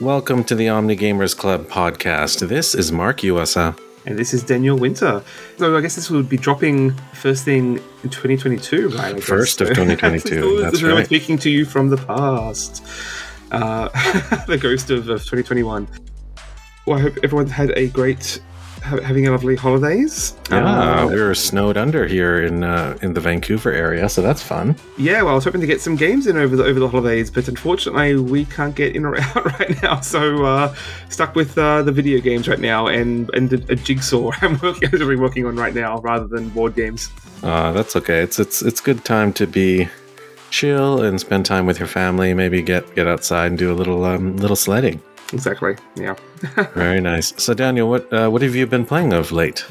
Welcome to the Omni Gamers Club podcast. This is Mark USA. And this is Daniel Winter. So I guess this would be dropping first thing in 2022, right? First of 2022. That's I'm right. speaking to you from the past. Uh, the ghost of, of 2021. Well, I hope everyone had a great, ha- having a lovely holidays. Yeah, Uh, we were snowed under here in uh, in the Vancouver area, so that's fun. yeah. Well, I was hoping to get some games in over the over the holidays, but unfortunately, we can't get in or out right now. So uh, stuck with uh, the video games right now, and and a, a jigsaw I'm working, I'm working on right now rather than board games. Uh, that's okay. It's it's it's good time to be chill and spend time with your family. Maybe get get outside and do a little um, little sledding. Exactly. Yeah. Very nice. So Daniel, what uh, what have you been playing of late?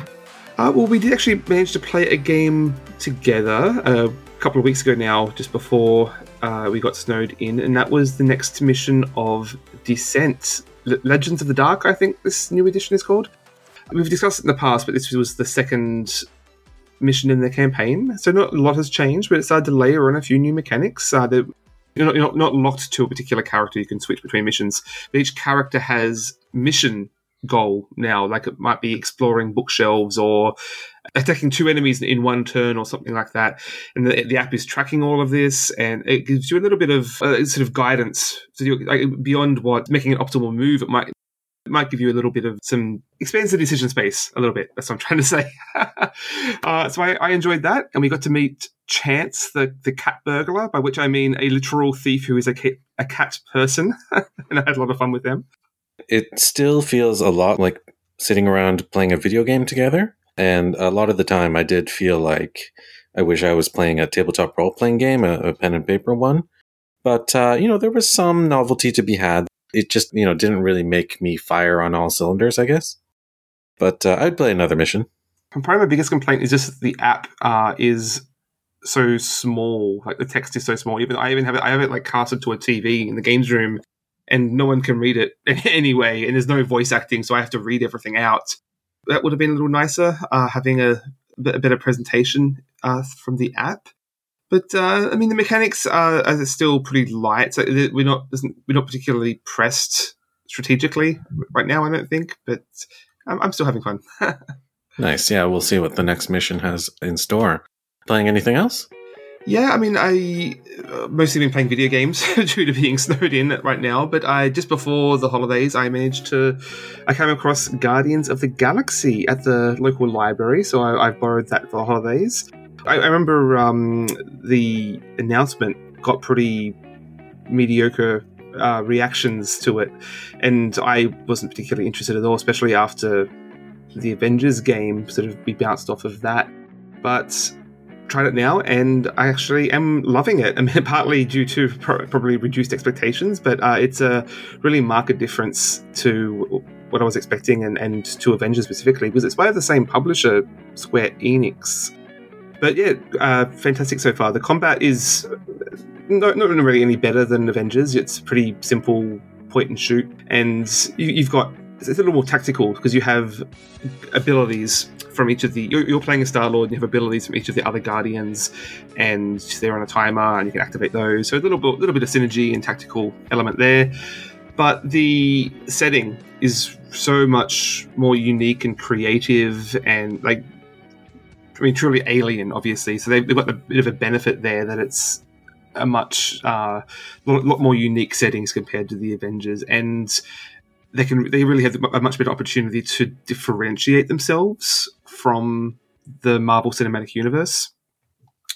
Uh, well, we did actually manage to play a game together uh, a couple of weeks ago now, just before uh, we got snowed in, and that was the next mission of Descent. Le- Legends of the Dark, I think this new edition is called. We've discussed it in the past, but this was the second mission in the campaign, so not a lot has changed, but it started to layer on a few new mechanics. Uh, that you're not, you're not, locked to a particular character, you can switch between missions, but each character has mission goal now. Like it might be exploring bookshelves or attacking two enemies in one turn or something like that. And the, the app is tracking all of this and it gives you a little bit of uh, sort of guidance. So like, beyond what making an optimal move, it might it might give you a little bit of some expands the decision space a little bit. That's what I'm trying to say. uh, so I, I enjoyed that, and we got to meet Chance, the the cat burglar, by which I mean a literal thief who is a cat, a cat person, and I had a lot of fun with them. It still feels a lot like sitting around playing a video game together, and a lot of the time I did feel like I wish I was playing a tabletop role playing game, a, a pen and paper one. But uh, you know, there was some novelty to be had. It just you know didn't really make me fire on all cylinders, I guess. But uh, I'd play another mission. Probably my biggest complaint is just the app uh, is so small. Like the text is so small. Even I even have it. I have it like casted to a TV in the games room, and no one can read it anyway. And there's no voice acting, so I have to read everything out. That would have been a little nicer, uh, having a, bit- a better presentation uh, from the app. But uh, I mean, the mechanics are, are still pretty light. So we're not we're not particularly pressed strategically right now. I don't think, but I'm, I'm still having fun. Nice. Yeah, we'll see what the next mission has in store. Playing anything else? Yeah, I mean, I uh, mostly been playing video games due to being snowed in right now. But I just before the holidays, I managed to, I came across Guardians of the Galaxy at the local library, so I, I've borrowed that for the holidays. I, I remember um, the announcement got pretty mediocre uh, reactions to it, and I wasn't particularly interested at all, especially after the Avengers game. Sort of we bounced off of that, but tried it now and I actually am loving it. I mean, partly due to pro- probably reduced expectations, but uh, it's a really marked difference to what I was expecting and, and to Avengers specifically because it's by the same publisher, Square Enix. But yeah, uh, fantastic so far. The combat is not, not really any better than Avengers. It's pretty simple point and shoot, and you, you've got it's a little more tactical because you have abilities from each of the you're, you're playing a Star Lord and you have abilities from each of the other Guardians, and they're on a timer and you can activate those. So a little bit, little bit of synergy and tactical element there. But the setting is so much more unique and creative and like I mean truly alien, obviously. So they've, they've got a bit of a benefit there that it's a much uh, lot, lot more unique settings compared to the Avengers and they can they really have a much better opportunity to differentiate themselves from the Marvel Cinematic Universe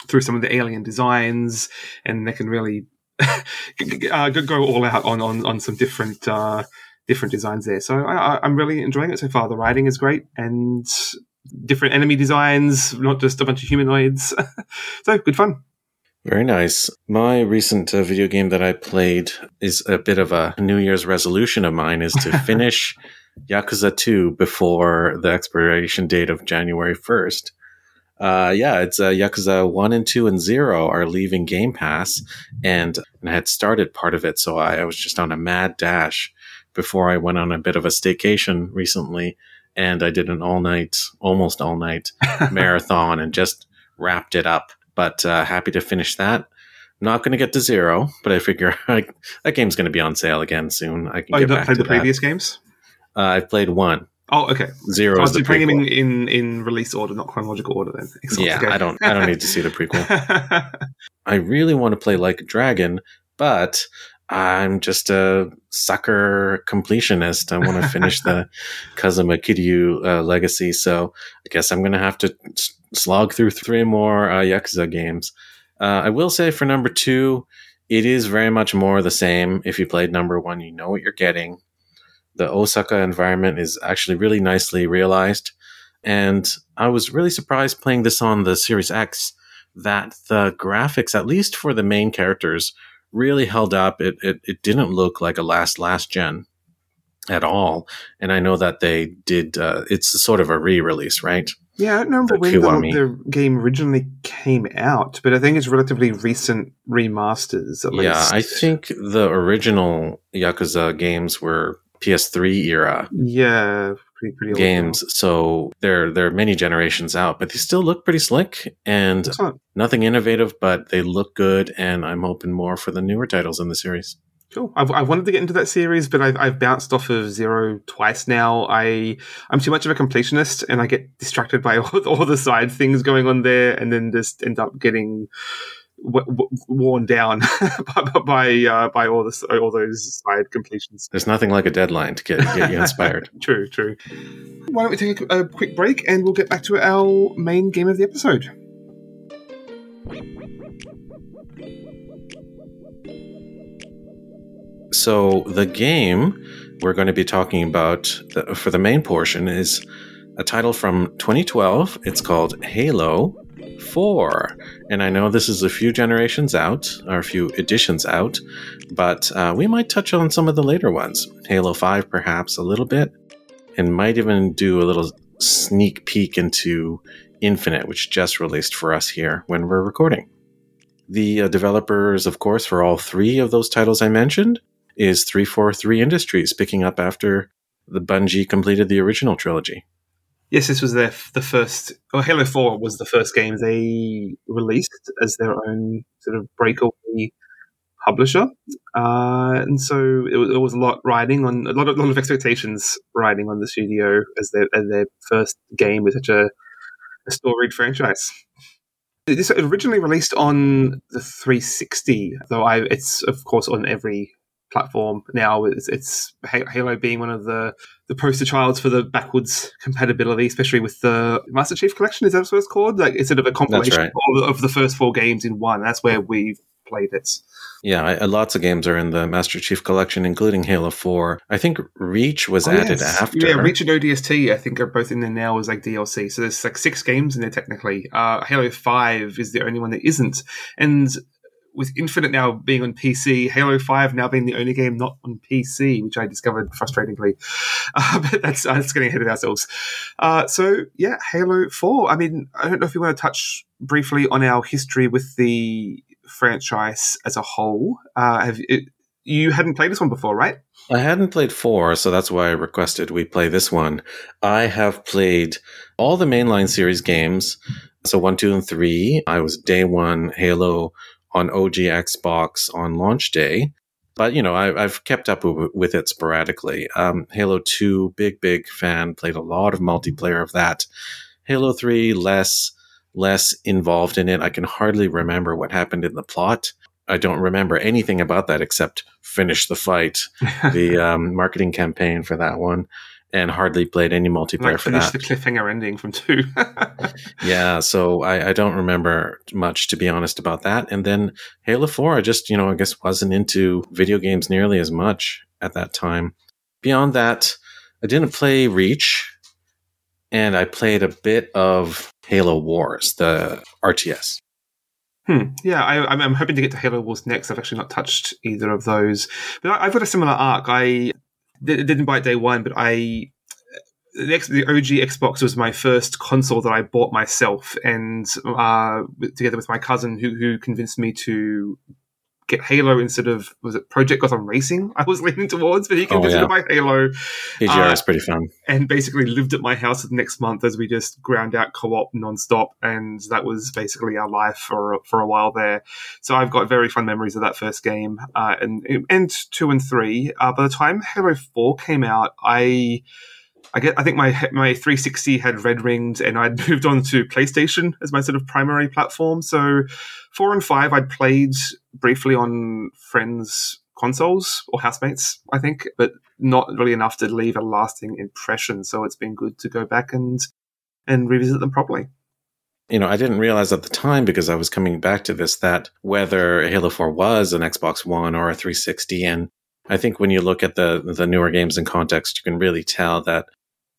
through some of the alien designs, and they can really uh, go all out on on, on some different uh, different designs there. So I, I'm really enjoying it so far. The writing is great and different enemy designs, not just a bunch of humanoids. so good fun. Very nice. My recent uh, video game that I played is a bit of a New Year's resolution of mine is to finish Yakuza 2 before the expiration date of January 1st. Uh, yeah, it's uh, Yakuza 1 and 2 and 0 are leaving Game Pass, and, and I had started part of it, so I, I was just on a mad dash before I went on a bit of a staycation recently, and I did an all night, almost all night marathon and just wrapped it up but uh, happy to finish that. Not going to get to zero, but I figure I, that game's going to be on sale again soon. I can Oh, get you not back played to the that. previous games? Uh, I've played one. Oh, okay. Zero So is the you're playing them in, in, in release order, not chronological order. Then, Excellent. Yeah, Okay. I don't. I don't need to see the prequel. I really want to play like a dragon, but I'm just a sucker completionist. I want to finish the Kazuma Kiryu uh, legacy, so I guess I'm going to have to s- slog through three more uh, Yakuza games. Uh, I will say for number two, it is very much more the same. If you played number one, you know what you're getting. The Osaka environment is actually really nicely realized. And I was really surprised playing this on the Series X that the graphics, at least for the main characters, really held up. It, it, it didn't look like a last, last gen at all. And I know that they did, uh, it's sort of a re release, right? yeah, I don't remember The when Kiwami. the, the game originally came out, but I think it's relatively recent remasters. At Yeah, least. I think the original Yakuza games were PS3 era Yeah, pretty pretty old games, so they're they're many generations out, but they still look pretty slick and Excellent. nothing innovative, but they look good, and I'm hoping more for the newer titles in the series. Cool. I've, I wanted to get into that series, but I've, I've bounced off of Zero twice now. I I'm too much of a completionist, and I get distracted by all, all the side things going on there, and then just end up getting w- w- worn down by by, uh, by all this all those side completions. There's nothing like a deadline to get get you inspired. True, true. Why don't we take a, a quick break, and we'll get back to our main game of the episode. So the game we're going to be talking about the, for the main portion is a title from 2012. It's called Halo 4. And I know this is a few generations out, or a few editions out, but uh, we might touch on some of the later ones. Halo 5, perhaps, a little bit, and might even do a little sneak peek into Infinite, which just released for us here when we're recording. The uh, developers, of course, for all three of those titles I mentioned is 343 Industries, picking up after the Bungie completed the original trilogy. Yes, this was their the first. Or Halo Four was the first game they released as their own sort of breakaway publisher, uh, and so it was, it was a lot riding on a lot of lot of expectations riding on the studio as their as their first game with such a, a storied franchise. This originally released on the 360, though I it's of course on every platform now. It's, it's Halo being one of the the poster childs for the backwards compatibility, especially with the Master Chief Collection. Is that what it's called? Like it's sort of a compilation right. of, of the first four games in one. That's where we've played it. Yeah, I, lots of games are in the Master Chief Collection, including Halo 4. I think Reach was added after. Oh, Yeah, Reach and ODST, I think, are both in there now as like DLC. So there's like six games in there technically. Uh, Halo 5 is the only one that isn't. And with Infinite now being on PC, Halo 5 now being the only game not on PC, which I discovered frustratingly. Uh, but that's, uh, that's getting ahead of ourselves. Uh, so, yeah, Halo 4. I mean, I don't know if you want to touch briefly on our history with the franchise as a whole. Uh, have it, you hadn't played this one before, right? I hadn't played 4, so that's why I requested we play this one. I have played all the mainline series games. So 1, 2, and 3. I was day one Halo on OG Xbox on launch day. But, you know, I, I've kept up w- with it sporadically. Um, Halo 2, big, big fan, played a lot of multiplayer of that. Halo 3, less, less involved in it. I can hardly remember what happened in the plot. I don't remember anything about that except finish the fight, the um, marketing campaign for that one, and hardly played any multiplayer like for that. the cliffhanger ending from two. Yeah, so I, I don't remember much to be honest about that. And then Halo 4, I just, you know, I guess wasn't into video games nearly as much at that time. Beyond that, I didn't play Reach, and I played a bit of Halo Wars, the RTS. Hmm. Yeah, I, I'm, I'm hoping to get to Halo Wars next. I've actually not touched either of those, but I, I've got a similar arc. I di- didn't buy it day one, but I the, X, the OG Xbox was my first console that I bought myself, and uh, together with my cousin, who who convinced me to get Halo instead of was it Project Gotham Racing? I was leaning towards, but he convinced Oh, yeah. me to buy Halo PGR Uh, is pretty fun. and basically lived at my house the next month as we just ground out co-op nonstop, and that was basically our life for for a while there. So I've got very fun memories of that first game, uh, and and two and three. Uh, by the time Halo Four came out, I. I get. I think my my 360 had red ringed, and I'd moved on to PlayStation as my sort of primary platform. So, four and five I'd played briefly on friends' consoles or housemates, I think, but not really enough to leave a lasting impression. So it's been good to go back and and revisit them properly. you know, I didn't realize at the time because I was coming back to this that whether Halo 4 was an Xbox One or a 360. And I think when you look at the, the newer games in context, you can really tell that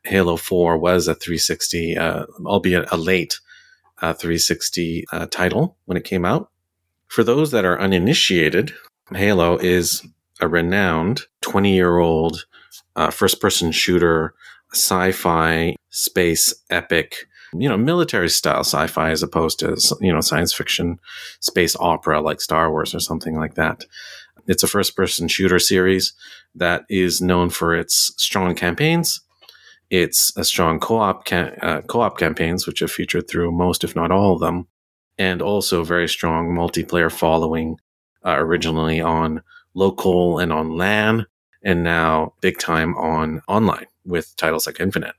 Halo 4 was a 360, uh, albeit a late uh, 360 uh, title when it came out. For those that are uninitiated, Halo is a renowned 20 year old uh, first person shooter, sci fi, space epic you know, military style sci-fi as opposed to, you know, science fiction space opera like Star Wars or something like that. It's a first person shooter series that is known for its strong campaigns. It's a strong co-op ca- uh, co-op campaigns, which have featured through most, if not all of them, and also very strong multiplayer following. Uh, originally on local and on LAN, and now big time on online with titles like Infinite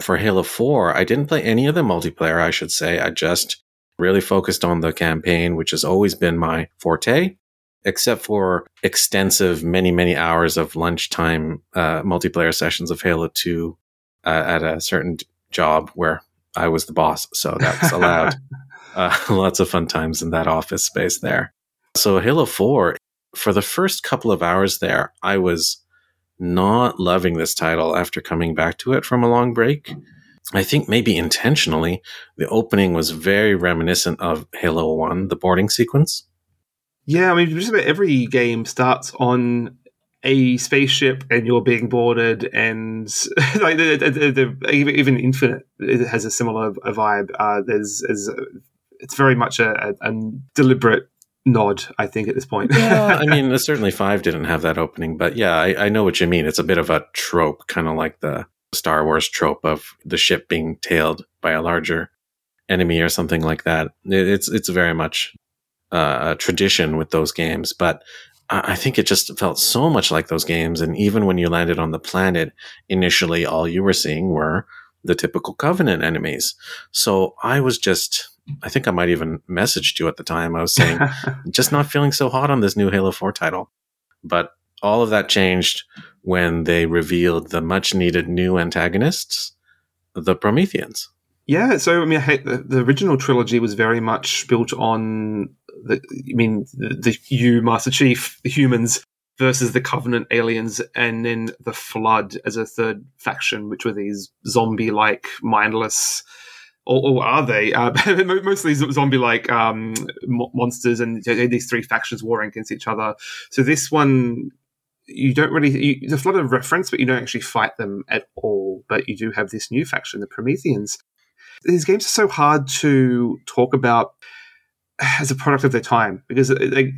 for Halo 4, I didn't play any of the multiplayer, I should say. I just really focused on the campaign, which has always been my forte, except for extensive, many, many hours of lunchtime uh, multiplayer sessions of Halo 2 uh, at a certain job where I was the boss. So that's allowed. uh, lots of fun times in that office space there. So Halo 4, for the first couple of hours there, I was not loving this title after coming back to it from a long break. I think maybe intentionally, the opening was very reminiscent of Halo 1, the boarding sequence. Yeah, I mean, just about every game starts on a spaceship and you're being boarded, and like the, the, the, even Infinite it has a similar vibe. Uh, there's, there's it's very much a, a, a deliberate nod, I think, at this point. yeah, I mean, certainly five didn't have that opening, but yeah, I, I know what you mean. It's a bit of a trope, kind of like the Star Wars trope of the ship being tailed by a larger enemy or something like that. It, it's it's very much uh, a tradition with those games, but I I think it just felt so much like those games. And even when you landed on the planet, initially all you were seeing were the typical Covenant enemies. So I was just I think I might even messaged you at the time. I was saying, just not feeling so hot on this new Halo 4 title. But all of that changed when they revealed the much needed new antagonists, the Prometheans. Yeah, so I mean, the original trilogy was very much built on I mean, the, the you, Master Chief, the humans versus the Covenant aliens, and then the Flood as a third faction, which were these zombie-like, mindless or, or are they? Uh, mostly zombie-like um, monsters, and these three factions warring against each other. So this one, you don't really. You, there's a lot of reference, but you don't actually fight them at all. But you do have this new faction, the Prometheans. These games are so hard to talk about as a product of their time because they,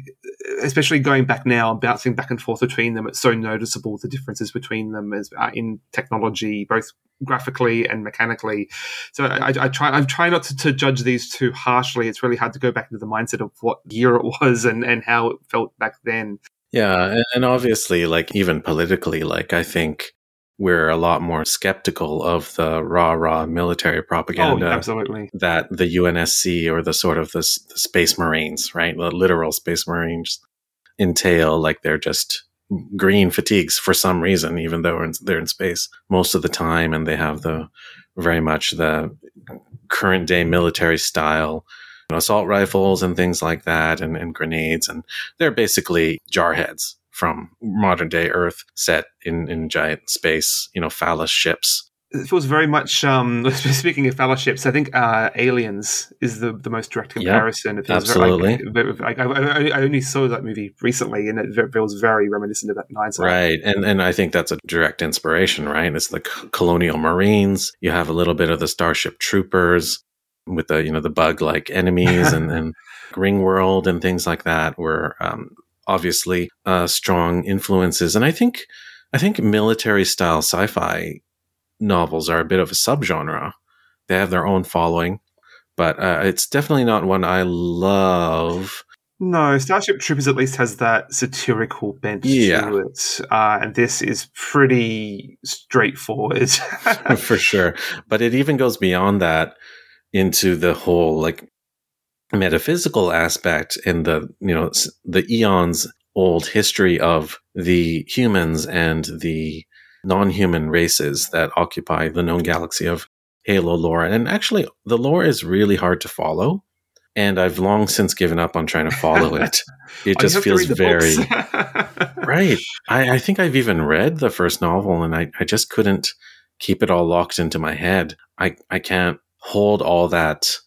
especially going back now bouncing back and forth between them it's so noticeable the differences between them as uh, in technology both graphically and mechanically. So i, I try i'm trying not to, to, judge these too harshly. It's really hard to go back into the mindset of what year it was and and how it felt back then. Yeah and, and obviously like even politically like i think we're a lot more skeptical of the raw, raw military propaganda. Oh, absolutely. That the UNSC or the sort of the, the Space Marines, right, the literal Space Marines entail. Like they're just green fatigues for some reason, even though they're in, they're in space most of the time, and they have the very much the current day military style you know, assault rifles and things like that, and, and grenades, and they're basically jarheads from modern day Earth set in, in giant space, you know, phallus ships. It feels very much. Um, speaking of phallus ships, I think uh, Aliens is the, the most direct comparison. Yep, absolutely. Very, like, I, I, only saw that movie recently, and it feels very reminiscent of that mindset. Right, and and I think that's a direct inspiration. Right, it's the Colonial Marines. You have a little bit of the Starship Troopers with the you know the bug like enemies and and Ringworld and things like that, where um, obviously uh, strong influences, and I think I think military style sci-fi novels are a bit of a subgenre. They have their own following, but uh, it's definitely not one I love. No, Starship Troopers at least has that satirical bent Yeah. to it, uh, and this is pretty straightforward. for sure. But it even goes beyond that into the whole like metaphysical aspect in the you know the eons old history of the humans and the non-human races that occupy the known galaxy of Halo lore. And actually, the lore is really hard to follow. And I've long since given up on trying to follow it. It Oh, just feels very right. I, I think I've even read the first novel and I, I just couldn't keep it all locked into my head. I, I can't hold all that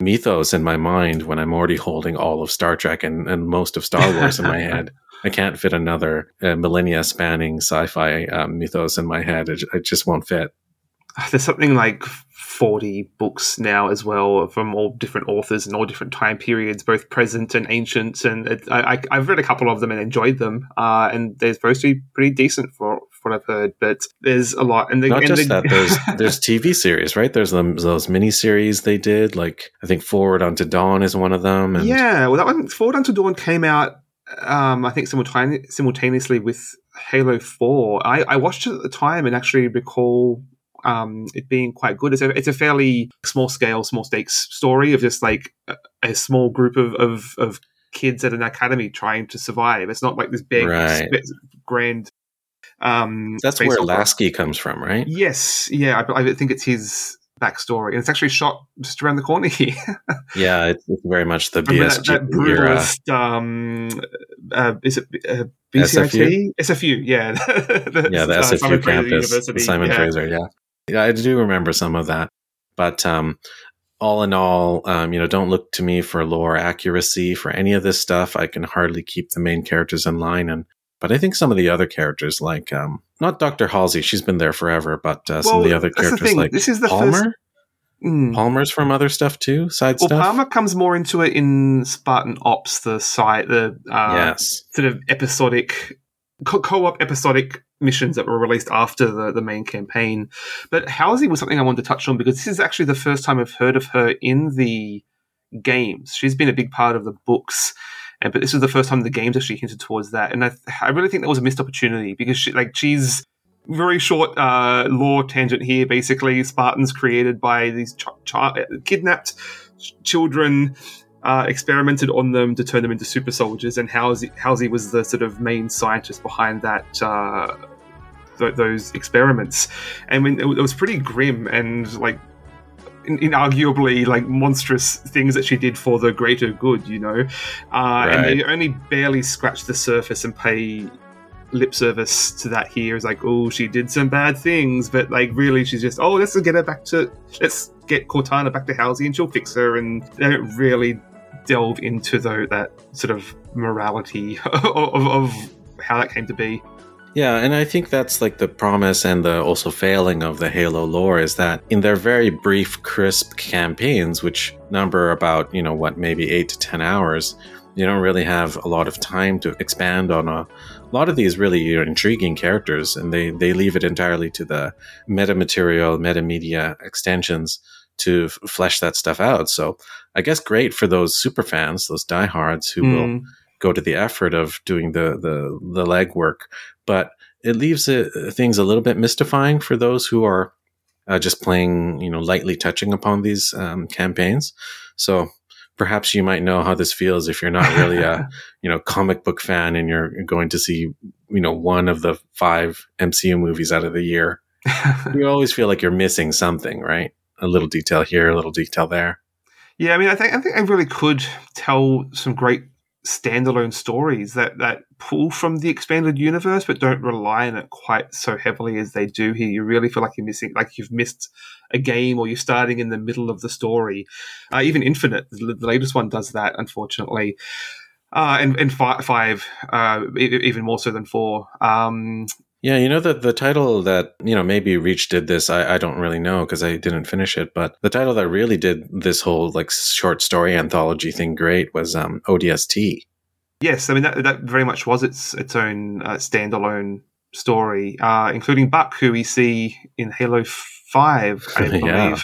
mythos in my mind when I'm already holding all of Star Trek and, and most of Star Wars in my head. I can't fit another uh, millennia spanning sci fi um, mythos in my head. It, it just won't fit. There's something like 40 books now as well from all different authors and all different time periods, both present and ancient. And it, I, I've read a couple of them and enjoyed them. Uh, and they're supposed to be pretty decent for what I've heard. But there's a lot. And the, Not and just the- that, there's there's TV series, right? There's them, those mini series they did. Like I think Forward Unto Dawn is one of them. And yeah, well, that one, Forward Unto Dawn came out, um, I think, simultane- simultaneously with Halo 4. I, I watched it at the time and actually recall um, it being quite good. It's a, it's a fairly small scale, small stakes story of just like a, a small group of, of, of kids at an academy trying to survive. It's not like this big, Right. grand. Um, that's where. Lasky comes from, right? Yes, yeah, I, I think it's his backstory, and it's actually shot just around the corner here. Yeah, it's, very much the BSG that, that brutalist, um, uh, is it uh, BCIT? SFU, yeah. Yeah, the uh, SFU Simon campus, the Simon yeah. Fraser. Yeah, yeah, I do remember some of that. But um, all in all, um, you know, don't look to me for lore accuracy for any of this stuff. I can hardly keep the main characters in line, and but I think some of the other characters, like um, not Doctor Halsey, she's been there forever, but uh, some of the other that's the characters like this is the Palmer. first- Mm. Palmer's from other stuff too, side Well, stuff. Palmer comes more into it in Spartan Ops, the site, the uh, yes, sort of episodic co- co-op episodic missions that were released after the, the main campaign. But Halsey was something I wanted to touch on because this is actually the first time I've heard of her in the games. She's been a big part of the books. And, but this was the first time the games actually hinted towards that, and I, I really think that was a missed opportunity because she, like, she's very short uh, lore tangent here. Basically, Spartans created by these ch- ch- kidnapped ch- children, uh, experimented on them to turn them into super soldiers, and Halsey, Halsey was the sort of main scientist behind that. Uh, th- those experiments, and when it, it was pretty grim and like inarguably like monstrous things that she did for the greater good, you know, uh, and they only barely scratch the surface and pay lip service to that here. Is like oh she did some bad things but like really she's just oh let's get her back to let's get cortana back to halsey and she'll fix her and they don't really delve into though that sort of morality of, of, of how that came to be Yeah, and I think that's like the promise and the also failing of the Halo lore is that in their very brief, crisp campaigns, which number about, you know, what, maybe eight to 10 hours, you don't really have a lot of time to expand on a, lot of these really intriguing characters, and they, they leave it entirely to the meta material, meta media extensions to f- flesh that stuff out. So I guess great for those super fans, those diehards who will Mm. Go to the effort of doing the the the legwork, but it leaves it, things a little bit mystifying for those who are uh, just playing, you know, lightly touching upon these um, campaigns. So perhaps you might know how this feels if you're not really a you know comic book fan and you're going to see you know one of the five MCU movies out of the year. You always feel like you're missing something, right? A little detail here, a little detail there. Yeah, I mean, I think I think I really could tell some great standalone stories that that pull from the expanded universe, but don't rely on it quite so heavily as they do here. You really feel like you're missing, like you've missed a game, or you're starting in the middle of the story. Uh, even Infinite, the the latest one, does that, unfortunately. Uh, and and fi- five, uh, even more so than four. Um, Yeah, you know that the title that you know maybe Reach did this. I, I don't really know because I didn't finish it. But the title that really did this whole like short story anthology thing great was um, ODST. Yes, I mean that that very much was its its own uh, standalone story, uh, including Buck, who we see in Halo Five, I believe. yeah.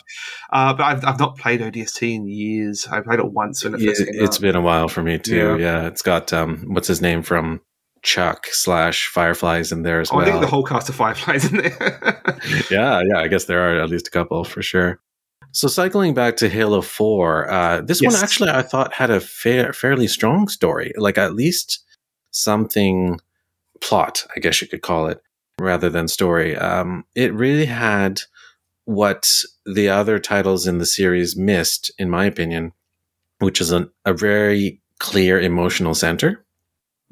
uh, but I've I've not played ODST in years. I played it once when it yeah, first came It's out. been a while for me too. Yeah, yeah it's got um, what's his name from Chuck slash Firefly's in there as oh, well. I think the whole cast of Firefly's in there. yeah, yeah, I guess there are at least a couple for sure. So cycling back to Halo Four, uh, this yes. one actually I thought had a fair, fairly strong story, like at least something plot, I guess you could call it, rather than story. Um, it really had what the other titles in the series missed, in my opinion, which is an, a very clear emotional center.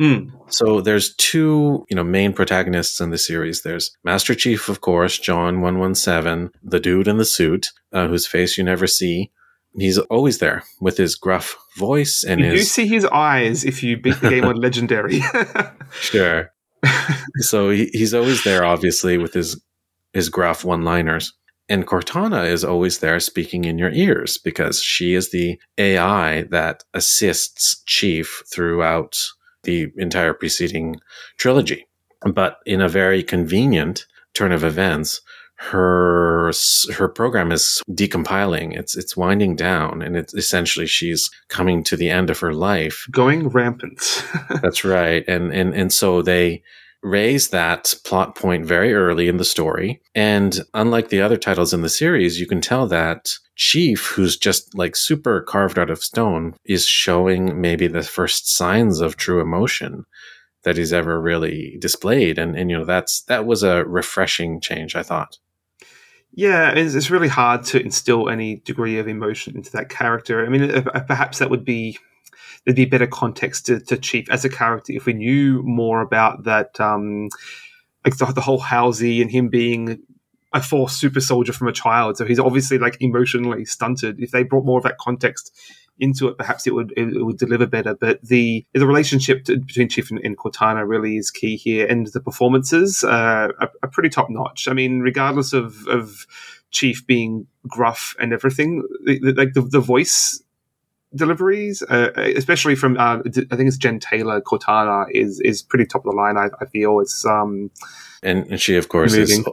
Mm. So there's two, you know, main protagonists in the series. There's Master Chief, of course, John One One Seven, the dude in the suit, uh, whose face you never see. He's always there with his gruff voice and you his. do see his eyes if you beat the game on Legendary. sure. so he, he's always there, obviously, with his his gruff one-liners. And Cortana is always there speaking in your ears because she is the AI that assists Chief throughout the entire preceding trilogy. But in a very convenient turn of events, her her program is decompiling. It's it's winding down, and it's essentially she's coming to the end of her life, going rampant. That's right, and and and so they raise that plot point very early in the story. And unlike the other titles in the series, you can tell that Chief, who's just like super carved out of stone, is showing maybe the first signs of true emotion that he's ever really displayed. And, and you know, that's, that was a refreshing change, I thought. Yeah, it's, it's really hard to instill any degree of emotion into that character. I mean, uh, perhaps that would be there'd be better context to, to Chief as a character if we knew more about that, um, like the, the whole Halsey and him being a force super soldier from a child. So he's obviously like emotionally stunted. If they brought more of that context into it, perhaps it would it, would deliver better. But the the relationship to, between Chief and, and, Cortana really is key here, and the performances uh, are, are pretty top notch. I mean, regardless of of Chief being gruff and everything, like the, the, the voice deliveries, uh, especially from uh, I think it's Jen Taylor Cortana is is pretty top of the line. I, I feel it's um, and, and she of course moving. is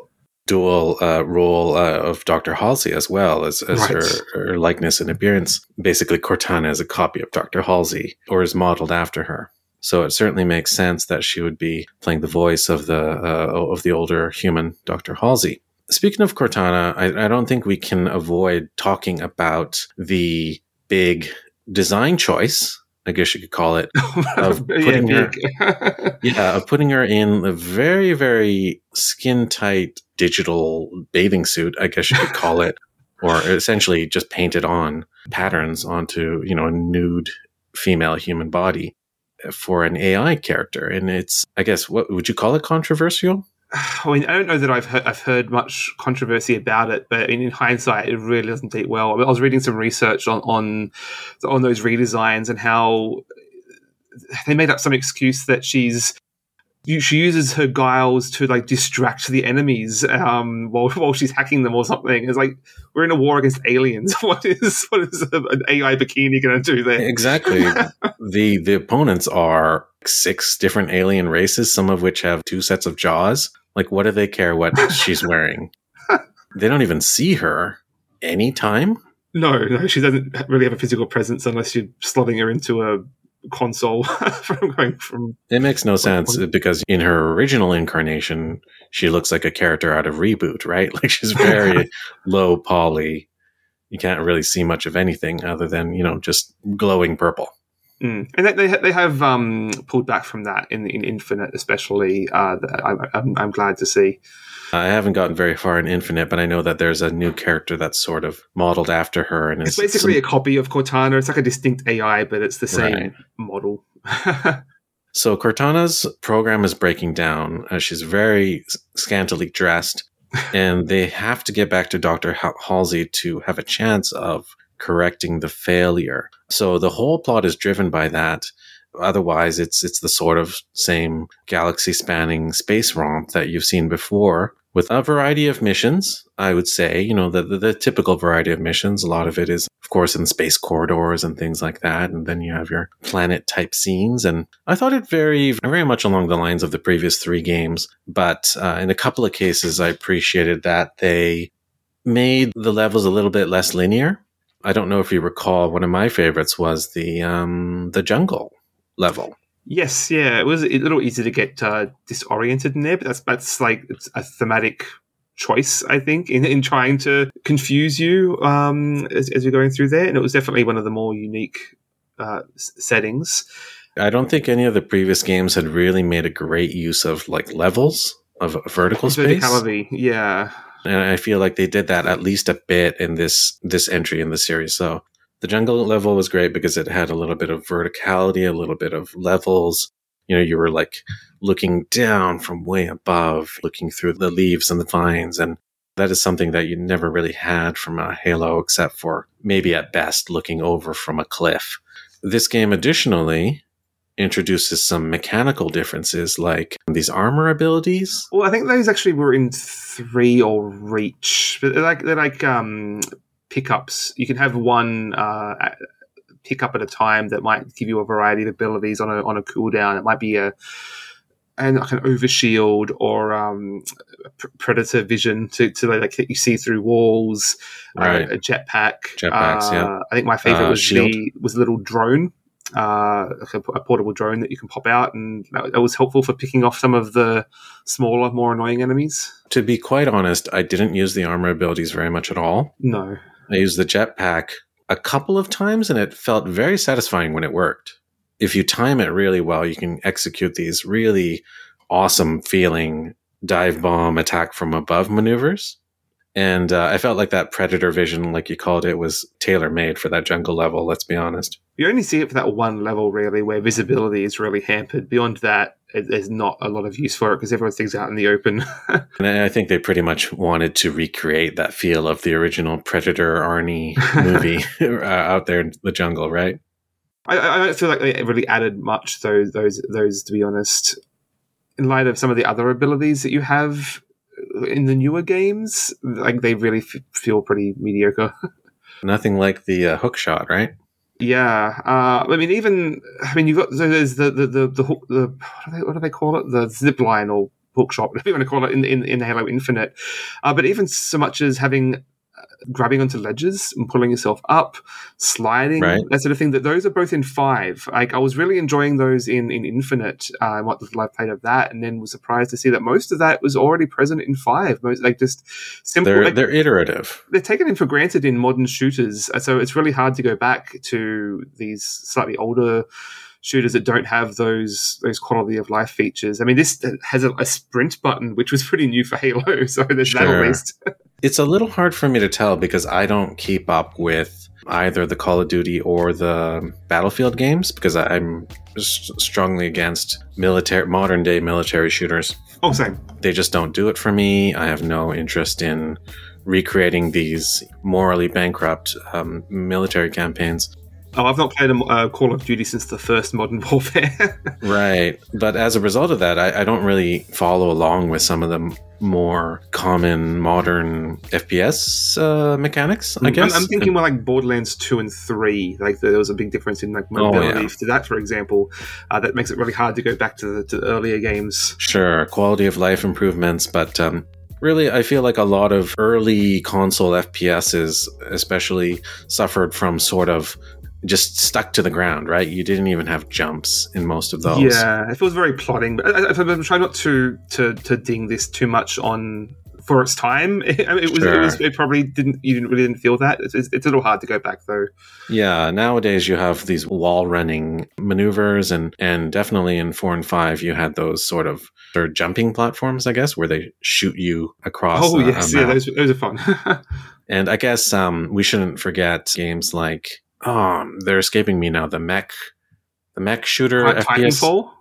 dual uh, role uh, of Dr. Halsey as well as, as right. her, her, likeness and appearance. Basically, Cortana is a copy of Dr. Halsey or is modeled after her. So it certainly makes sense that she would be playing the voice of the uh, of the older human Dr. Halsey. Speaking of Cortana, I, I don't think we can avoid talking about the big design choice, I guess you could call it, of putting yeah, her, yeah, of putting her in a very, very skin tight digital bathing suit, I guess you could call it, or essentially just painted on patterns onto, you know, a nude female human body for an AI character. And it's, I guess, what would you call it controversial? I mean, I don't know that I've heard, I've heard much controversy about it, but in, in hindsight, it really doesn't date well. I, mean, I was reading some research on, on on those redesigns and how they made up some excuse that she's she uses her guiles to like distract the enemies um, while while she's hacking them or something. It's like we're in a war against aliens. What is what is an AI bikini going to do there? Exactly. the the opponents are six different alien races, some of which have two sets of jaws. Like, what do they care what she's wearing? they don't even see her anytime. No, no, she doesn't really have a physical presence unless you're slotting her into a console from going from. It makes no sense because in her original incarnation, she looks like a character out of Reboot, right? Like she's very low poly. You can't really see much of anything other than you know just glowing purple. Mm. And they, they have um, pulled back from that in in Infinite, especially. Uh, I'm, I'm, I'm glad to see. I haven't gotten very far in Infinite, but I know that there's a new character that's sort of modeled after her, and it's, it's basically some... a copy of Cortana. It's like a distinct AI, but it's the same right. model. so Cortana's program is breaking down. Uh, she's very scantily dressed, and they have to get back to Doctor Halsey to have a chance of correcting the failure. So the whole plot is driven by that. Otherwise, it's it's the sort of same galaxy spanning space romp that you've seen before with a variety of missions. I would say, you know, the, the, the typical variety of missions. A lot of it is, of course, in space corridors and things like that. And then you have your planet type scenes. And I thought it very, very much along the lines of the previous three games. But uh, in a couple of cases, I appreciated that they made the levels a little bit less linear. I don't know if you recall, one of my favorites was the um, the jungle level. Yes, yeah, it was a little easy to get uh, disoriented in there, but that's that's like a thematic choice, I think, in, in trying to confuse you um, as, as you're going through there. And it was definitely one of the more unique uh, settings. I don't think any of the previous games had really made a great use of like levels of vertical space. Verticality, yeah. And I feel like they did that at least a bit in this this entry in the series. So the jungle level was great because it had a little bit of verticality, a little bit of levels. You know, you were like looking down from way above, looking through the leaves and the vines. And that is something that you never really had from a Halo, except for maybe at best looking over from a cliff. This game additionally introduces some mechanical differences like these armor abilities. Well, I think those actually were in three or reach. But they're like they're like um pickups. You can have one uh, pickup at a time that might give you a variety of abilities on a on a cooldown. It might be a and like an overshield or um, predator vision to, to like you see through walls, uh, right. uh, a jetpack. Jetpacks, uh, yeah. I think my favorite uh, was shield. the was a little drone, uh, a, a, portable drone that you can pop out, and that, that, was helpful for picking off some of the smaller, more annoying enemies. To be quite honest, I didn't use the armor abilities very much at all. No, I used the jetpack a couple of times, and it felt very satisfying when it worked. If you time it really well, you can execute these really awesome feeling dive bomb attack from above maneuvers. And uh, I felt like that predator vision, like you called it, was tailor made for that jungle level. Let's be honest. You only see it for that one level, really, where visibility is really hampered. Beyond that, it, there's not a lot of use for it because everything's out in the open. and I think they pretty much wanted to recreate that feel of the original Predator Arnie movie uh, out there in the jungle, right? I, I, don't feel like they really added much those those those to be honest. In light of some of the other abilities that you have in the newer games, like they really f- feel pretty mediocre. Nothing like the uh, hook shot, right? Yeah, uh, I mean, even I mean, you've got there's the the the, the hook the what do they what do they call it the zip line or hook shot, whatever you want to call it in in, in Halo Infinite. Uh, but even so much as having grabbing onto ledges and pulling yourself up, sliding, right. that sort of thing. That those are both in five. Like I was really enjoying those in in Infinite, uh, what little I played of that, and then was surprised to see that most of that was already present in five. Most like just simple. They're, like, they're iterative. They're taken in for granted in modern shooters, so it's really hard to go back to these slightly older shooters that don't have those those quality of life features. I mean, this has a, a sprint button, which was pretty new for Halo, so there's sure. that at least. it's a little hard for me to tell because I don't keep up with either the Call of Duty or the Battlefield games because I'm strongly against military modern day military shooters. Oh, same. They just don't do it for me. I have no interest in recreating these morally bankrupt um, military campaigns. Oh, I've not played a uh, Call of Duty since the first Modern Warfare. right. But as a result of that, I, I, don't really follow along with some of the more common modern FPS uh, mechanics, I guess. I'm, I'm thinking more like Borderlands 2 and 3. Like there was a big difference in like mobility oh, yeah. to that, for example. Uh, that makes it really hard to go back to the, to the earlier games. Sure. Quality of life improvements, but. Um, really, I feel like a lot of early console FPSs, especially, suffered from sort of just stuck to the ground, right? You didn't even have jumps in most of those. Yeah, it feels very plotting. But I, am trying not to, to to ding this too much on for its time. It, it was, sure. it was, it probably didn't you didn't really didn't feel that. It's, it's, a little hard to go back though. Yeah, nowadays you have these wall running maneuvers, and and definitely in four and five you had those sort of or jumping platforms, I guess, where they shoot you across. Oh yes, yeah, those, those are fun. and I guess um, we shouldn't forget games like um, they're escaping me now. The mech, the mech shooter uh, FPS. Titanfall.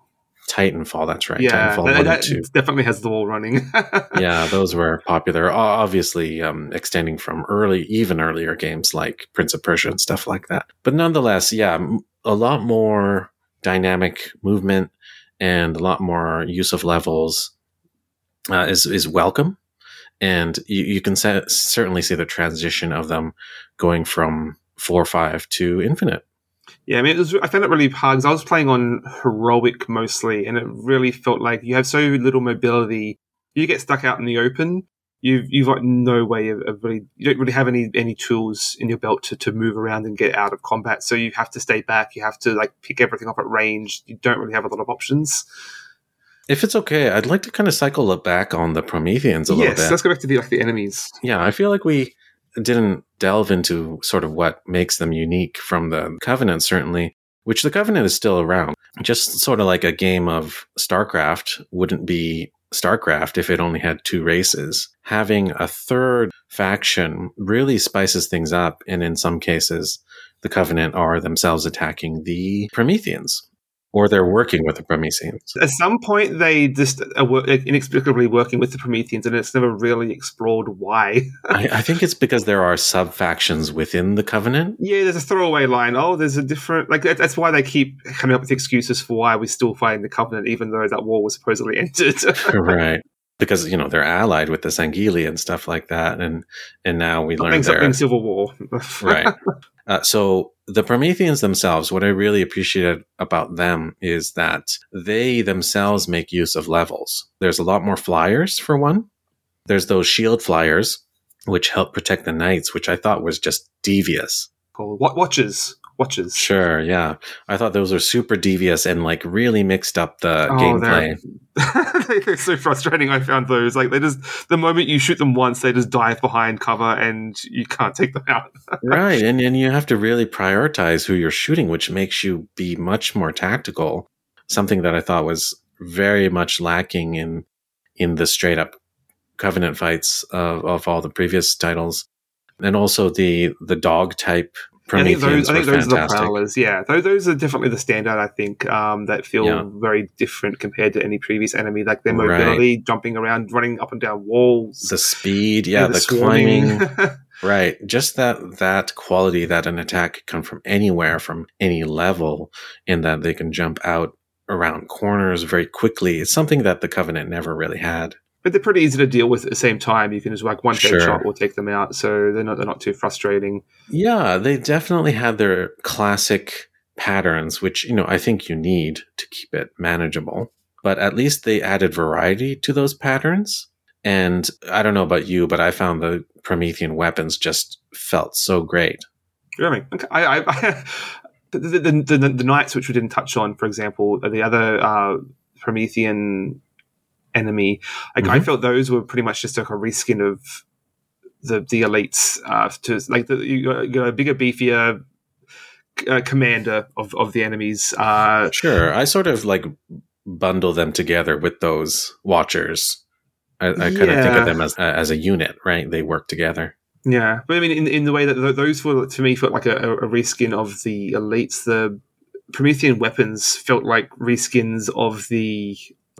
Titanfall, that's right. Yeah, Titanfall that, that definitely has the wall running. yeah, those were popular. Obviously, um, extending from early, even earlier games like Prince of Persia and stuff like that. But nonetheless, yeah, a lot more dynamic movement and a lot more use of levels uh, is is welcome, and you, you can certainly see the transition of them going from four, five to infinite. Yeah, I mean, it was, I found it really hard because I was playing on heroic mostly, and it really felt like you have so little mobility. You get stuck out in the open. You've you've got no way of, of really you don't really have any any tools in your belt to, to move around and get out of combat. So you have to stay back. You have to like pick everything up at range. You don't really have a lot of options. If it's okay, I'd like to kind of cycle it back on the Prometheans a little yes, bit. let's go back to the like the enemies. Yeah, I feel like we didn't delve into sort of what makes them unique from the Covenant, certainly, which the Covenant is still around. Just sort of like a game of StarCraft wouldn't be StarCraft if it only had two races. Having a third faction really spices things up, and in some cases, the Covenant are themselves attacking the Prometheans or they're working with the Prometheans. At some point, they just are inexplicably working with the Prometheans, and it's never really explored why. I, I, think it's because there are sub factions within the Covenant. Yeah, there's a throwaway line. Oh, there's a different like that, that's why they keep coming up with excuses for why we're still fighting the Covenant, even though that war was supposedly ended. right. Because you know they're allied with the Sangheili and stuff like that, and and now we learn they're civil war, right? Uh, so the Prometheans themselves, what I really appreciated about them is that they themselves make use of levels. There's a lot more flyers for one. There's those shield flyers, which help protect the knights, which I thought was just devious. Cool. What watchers? Watches. Sure, yeah. I thought those were super devious and like really mixed up the oh, gameplay. They're, they're so frustrating. I found those like they just the moment you shoot them once, they just dive behind cover and you can't take them out. right, and and you have to really prioritize who you're shooting, which makes you be much more tactical. Something that I thought was very much lacking in in the straight up covenant fights of, of all the previous titles and also the the dog type Prometheans I think those, I think those are the prowlers. Yeah, those, those are definitely the standout. I think um, that feel Yeah. very different compared to any previous enemy. Like their mobility, jumping around, running up and down walls. the speed, yeah, the, swarming. climbing, right? Just that that quality that an attack could come from anywhere, from any level, in that they can jump out around corners very quickly. It's something that the Covenant never really had. But they're pretty easy to deal with at the same time. You can just like one Sure. headshot will take them out, so they're not they're not too frustrating. Yeah, they definitely had their classic patterns, which you know I think you need to keep it manageable. But at least they added variety to those patterns. And I don't know about you, but I found the Promethean weapons just felt so great. Really, okay. I, I, the, the, the, the, the knights, which we didn't touch on, for example, the other uh, Promethean enemy. Like I Mhm. felt those were pretty much just like a reskin of the the elites. Uh, to like the, you got, you got a bigger, beefier uh, commander of, of the enemies. Uh, Sure, I sort of like bundle them together with those watchers. I, I kind of think of them as as a unit, right? They work together. yeah, but I mean, in in the way that th- those were to me felt like a, a reskin of the elites. The Promethean weapons felt like reskins of the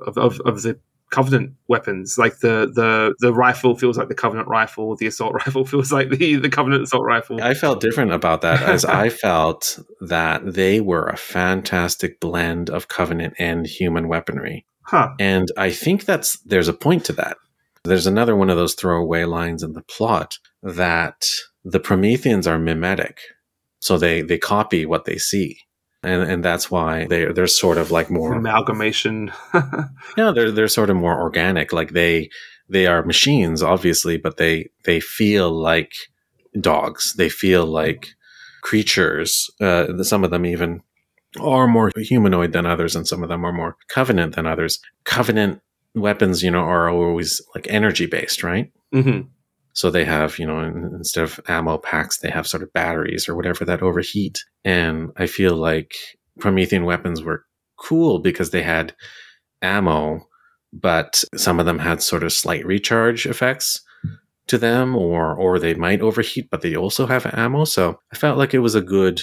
of, of, of the Covenant weapons. Like the, the the rifle feels like the Covenant rifle. The assault rifle feels like the the Covenant assault rifle. I felt different about that as I felt that they were a fantastic blend of Covenant and human weaponry. Huh. And I think that's there's a point to that. There's another one of those throwaway lines in the plot that the Prometheans are mimetic. So they they copy what they see. And and that's why they they're sort of like more Amalgamation. yeah, they're they're sort of more organic. Like they they are machines, obviously, but they they feel like dogs. They feel like creatures. Uh, some of them even are more humanoid than others, and some of them are more covenant than others. Covenant weapons, you know, are always like energy based, right? hmm So they have, you know, instead of ammo packs, they have sort of batteries or whatever that overheat. And I feel like Promethean weapons were cool because they had ammo, but some of them had sort of slight recharge effects to them, or or they might overheat, but they also have ammo. So I felt like it was a good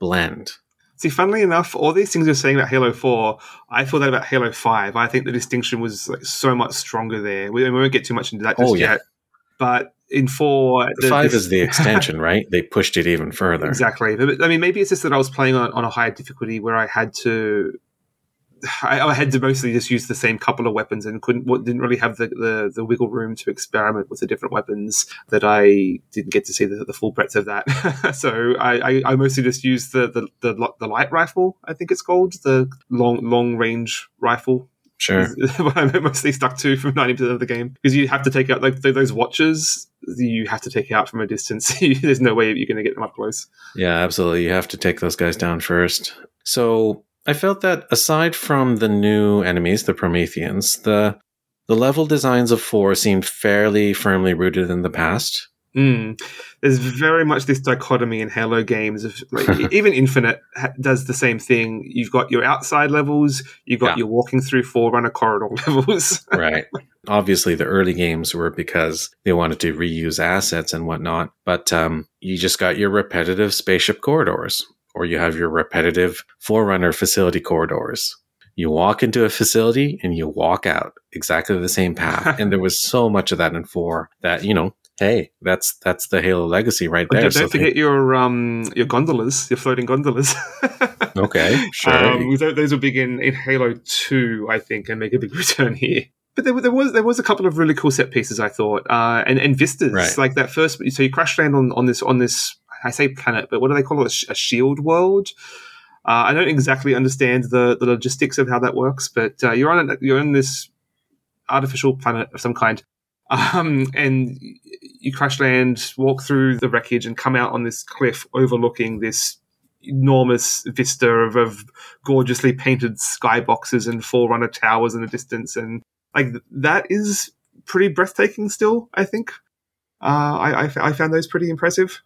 blend. See, funnily enough, all these things you're saying about Halo 4, I feel that about Halo 5. I think the distinction was like so much stronger there. We, we won't get too much into that oh, just Oh, yeah. yet. But in 4... The five is the extension, right? They pushed it even further. Exactly. But, I mean, maybe it's just that I was playing on, on a higher difficulty where I had to I, I, had to mostly just use the same couple of weapons and couldn't didn't really have the, the, the wiggle room to experiment with the different weapons that I didn't get to see the, the full breadth of that. so I, I, I, mostly just used the, the, the the light rifle, I think it's called the long long range rifle. Sure. what I'm mostly stuck to from 90% of the game because you have to take out like those watchers you have to take out from a distance. There's no way you're going to get them up close. Yeah, absolutely. You have to take those guys down first. So I felt that aside from the new enemies, the Prometheans, the the level designs of four seemed fairly firmly rooted in the past. Mm. There's very much this dichotomy in Halo games. Of like, even Infinite ha- does the same thing. You've got your outside levels, you've got yeah. your walking through Forerunner corridor levels. right. Obviously, the early games were because they wanted to reuse assets and whatnot, but um, you just got your repetitive spaceship corridors or you have your repetitive Forerunner facility corridors. You walk into a facility and you walk out exactly the same path. and there was so much of that in four that, you know, hey, that's that's the Halo legacy right there. Don't, so forget they, your um your gondolas, your floating gondolas. okay, sure. Um, those were big in, Halo Two, I think, and make a big return here. But there, there, was there was a couple of really cool set pieces I thought, uh, and and vistas right. like that first. So you crash land on, on this on this I say planet, but what do they call it? A, shield world. Uh, I don't exactly understand the, the logistics of how that works, but uh, you're on a, you're on this artificial planet of some kind, um, and you crash land, walk through the wreckage, and come out on this cliff overlooking this enormous vista of, of gorgeously painted skyboxes and forerunner towers in the distance, and like that is pretty breathtaking. Still, I think uh, I, I, I found those pretty impressive.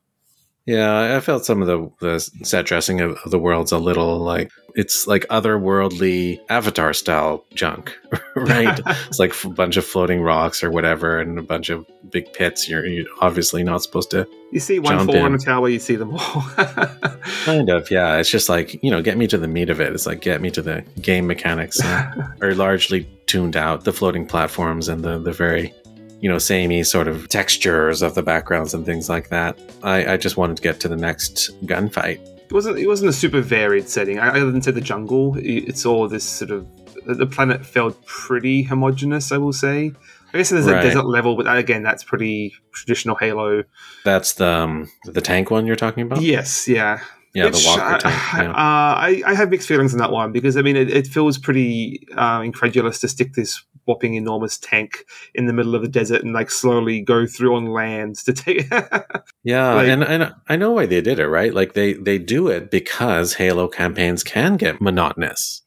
Yeah, I felt some of the, the set dressing of, of the world's a little like it's like otherworldly Avatar style junk, right? it's like a bunch of floating rocks or whatever, and a bunch of big pits. You're, you're obviously not supposed to. You see one fall on a tower, you see them all. kind of, yeah. It's just like you know, get me to the meat of it. It's like get me to the game mechanics. are largely tuned out. The floating platforms and the the very you know, samey sort of textures of the backgrounds and things like that. I, I just wanted to get to the next gunfight. It wasn't. It wasn't a super varied setting. I, other than say the jungle, it's all this sort of. The planet felt pretty homogenous. I will say. I guess there's right. a desert level, but again, that's pretty traditional Halo. That's the um, the tank one you're talking about. Yes, yeah. Yeah, Which, the Walker tank. Yeah. Uh, I, I have mixed feelings on that one because I mean it, it feels pretty uh, incredulous to stick this whopping enormous tank in the middle of the desert and like slowly go through on land to take. yeah, like, and, and I know why they did it, right? Like they they do it because Halo campaigns can get monotonous.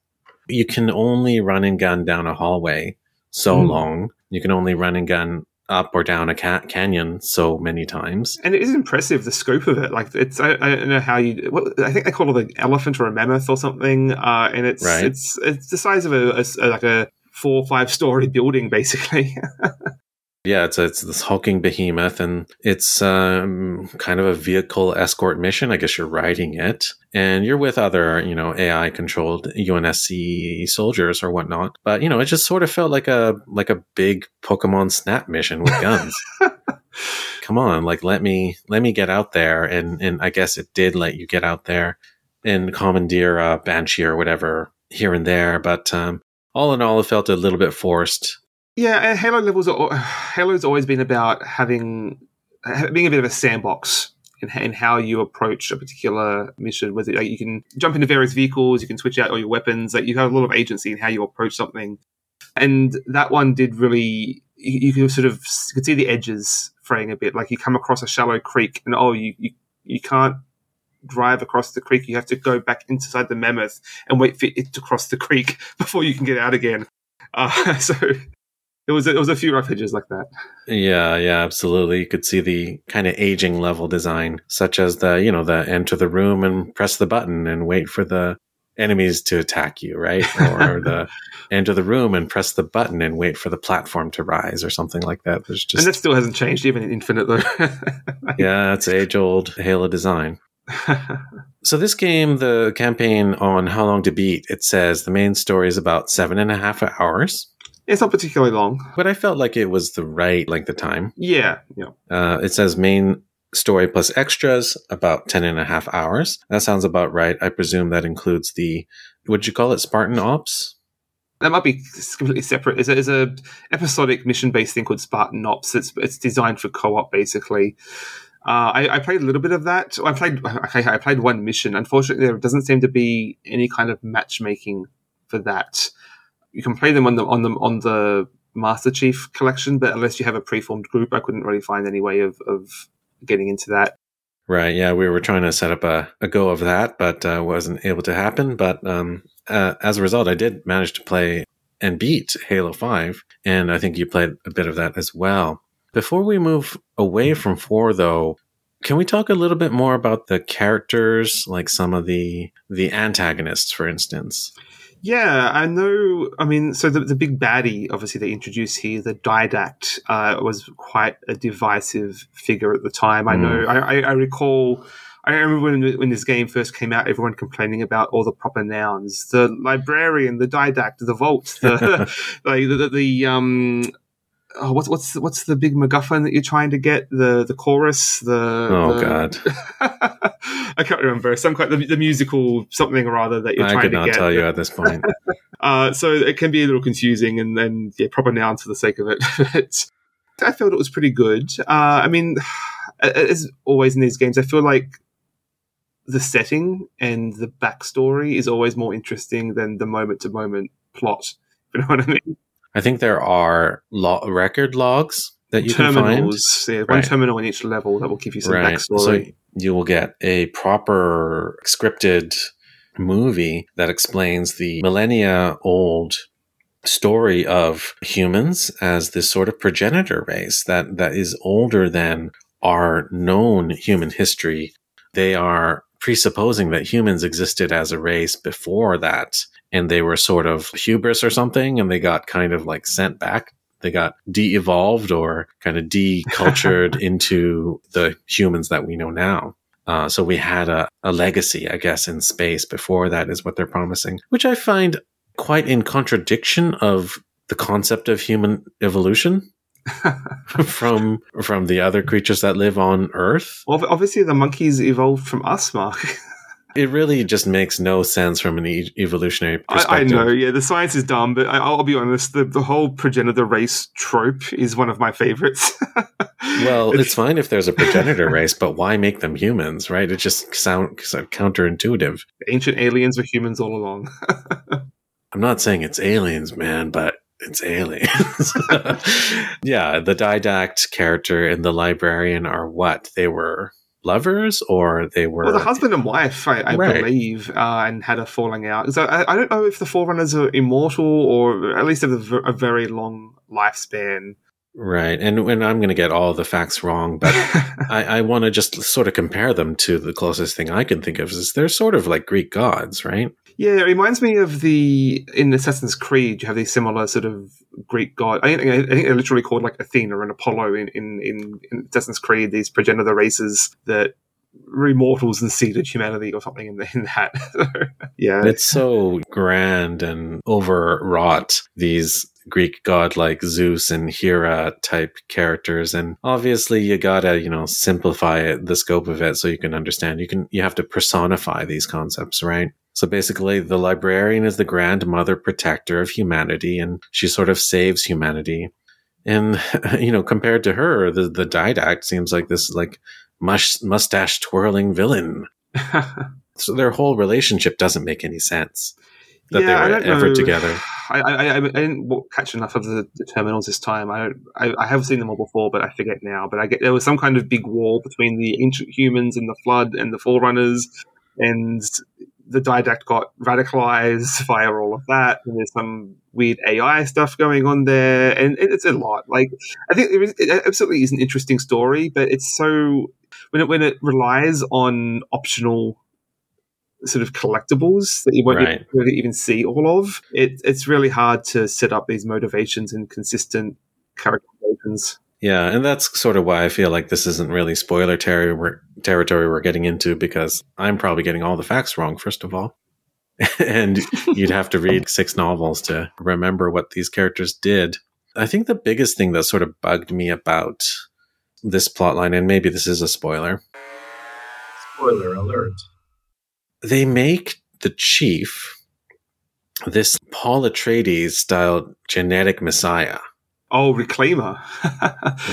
You can only run and gun down a hallway so mm. long. You can only run and gun up or down a ca- canyon so many times. And it is impressive the scope of it. Like it's I, I don't know how you. What, I think they call it an elephant or a mammoth or something. Uh, and it's right. it's it's the size of a, a, a like a four or five story building basically. Yeah, it's a, it's this hulking behemoth, and it's um, kind of a vehicle escort mission. I guess you're riding it, and you're with other, you know, AI controlled UNSC soldiers or whatnot. But you know, it just sort of felt like a like a big Pokemon Snap mission with guns. Come on, like let me let me get out there, and and I guess it did let you get out there and commandeer a Banshee or whatever here and there. But um, all in all, it felt a little bit forced yeah, Halo levels are Halo's always been about having being a bit of a sandbox in, in how you approach a particular mission. Whether like, you can jump into various vehicles, you can switch out all your weapons. Like you have a lot of agency in how you approach something. And that one did really. You, you can sort of you could see the edges fraying a bit. Like you come across a shallow creek, and oh, you you, you can't drive across the creek. You have to go back inside the mammoth and wait for it to cross the creek before you can get out again. Uh, so it was it was a few rough edges like that. Yeah, yeah, absolutely. You could see the kind of aging level design, such as the you know the enter the room and press the button and wait for the enemies to attack you, right? Or the enter the room and press the button and wait for the platform to rise, or something like that. There's just and that still hasn't changed even in Infinite though. yeah, it's age old Halo design. So this game, the campaign on How Long to Beat, it says the main story is about seven and a half hours. It's not particularly long. But I felt like it was the right length of time. Yeah. Yeah. Uh, it says main story plus extras, about 10 and a half hours. That sounds about right. I presume that includes the, would you call it Spartan Ops? that might be completely separate. Is a, is a episodic mission based thing called Spartan Ops. It's it's designed for co op basically. Uh, I, I, played a little bit of that. I played I played one mission. Unfortunately, there doesn't seem to be any kind of matchmaking for that. You can play them on the on the on the Master Chief collection, but unless you have a preformed group, I couldn't really find any way of, of getting into that. Right. Yeah, we were trying to set up a, a go of that, but uh, wasn't able to happen. But um, uh, as a result, I did manage to play and beat Halo 5, and I think you played a bit of that as well. Before we move away from 4, though, can we talk a little bit more about the characters, like some of the the antagonists, for instance? Yeah, I know. I mean, so the, the big baddie, obviously, they introduced here, the Didact, uh, was quite a divisive figure at the time. I know, mm. I, I, recall, I remember when, when this game first came out, everyone complaining about all the proper nouns the librarian, the Didact, the vault, the, like, the, the, the, um, oh, what's what's what's the big MacGuffin that you're trying to get? The the chorus. The oh the, god, I can't remember. Some kind the, the musical something or other that you're I trying to get. I could not tell you at this point. uh, so it can be a little confusing, and then yeah, proper nouns for the sake of it. but I felt it was pretty good. Uh, I mean, as always in these games, I feel like the setting and the backstory is always more interesting than the moment to moment plot. You know what I mean? I think there are lo- record logs that you Terminals, can find. Yeah, one right. terminal in each level that will give you some right. backstory. So you will get a proper scripted movie that explains the millennia old story of humans as this sort of progenitor race that, that is older than our known human history. They are presupposing that humans existed as a race before that and they were sort of hubris or something and they got kind of like sent back. They got de-evolved or kind of de-cultured into the humans that we know now. Uh, so we had a, a legacy i guess in space before that is what they're promising which i find quite in contradiction of the concept of human evolution from from the other creatures that live on earth. Well obviously the monkeys evolved from us mark it really just makes no sense from an e- evolutionary perspective. I, I, know, yeah, the science is dumb, but I, will be honest, the, the whole progenitor race trope is one of my favorites. well, it's fine if there's a progenitor race, but why make them humans, right? It just sounds counterintuitive. Ancient aliens were humans all along. I'm not saying it's aliens, man, but it's aliens. yeah, the didact character and the librarian are what? They were lovers or they were well, the husband and wife i, I right. believe uh, and had a falling out. So I, I, don't know if the forerunners are immortal or at least have a, a very long lifespan. Right and when i'm going to get all the facts wrong but i, I want to just sort of compare them to the closest thing i can think of is they're sort of like greek gods right yeah, it reminds me of the in Assassin's Creed. You have these similar sort of Greek god. I think, I think they're literally called like Athena and Apollo in, in, in, in Assassin's Creed. These progenitor races that were immortals and seeded humanity or something in, the, in that. yeah, it's so grand and overwrought. These Greek god like Zeus and Hera type characters. And obviously you gotta, you know, simplify it, the scope of it so you can understand. You can, you have to personify these concepts, right? So basically, the librarian is the grandmother protector of humanity, and she sort of saves humanity. And you know, compared to her, the the didact seems like this like mush, mustache twirling villain. so their whole relationship doesn't make any sense that yeah, they were ever know. together. I, I, I, didn't catch enough of the, the terminals this time. I, I, I have seen them all before, but I forget now. But I get there was some kind of big war between the ancient humans and the flood and the forerunners, and the didact got radicalized via all of that, and there's some weird AI stuff going on there, and it's a lot. Like I think it, absolutely is an interesting story, but it's so when it when it relies on optional sort of collectibles that you won't right. really even see all of. It, it's really hard to set up these motivations and consistent characterizations. Yeah, and that's sort of why I feel like this isn't really spoiler ter- territory we're getting into because I'm probably getting all the facts wrong, first of all. and you'd have to read six novels to remember what these characters did. I think the biggest thing that sort of bugged me about this plotline, and maybe this is a spoiler. Spoiler alert. They make the chief this Paul Atreides style genetic messiah. Oh, Reclaimer.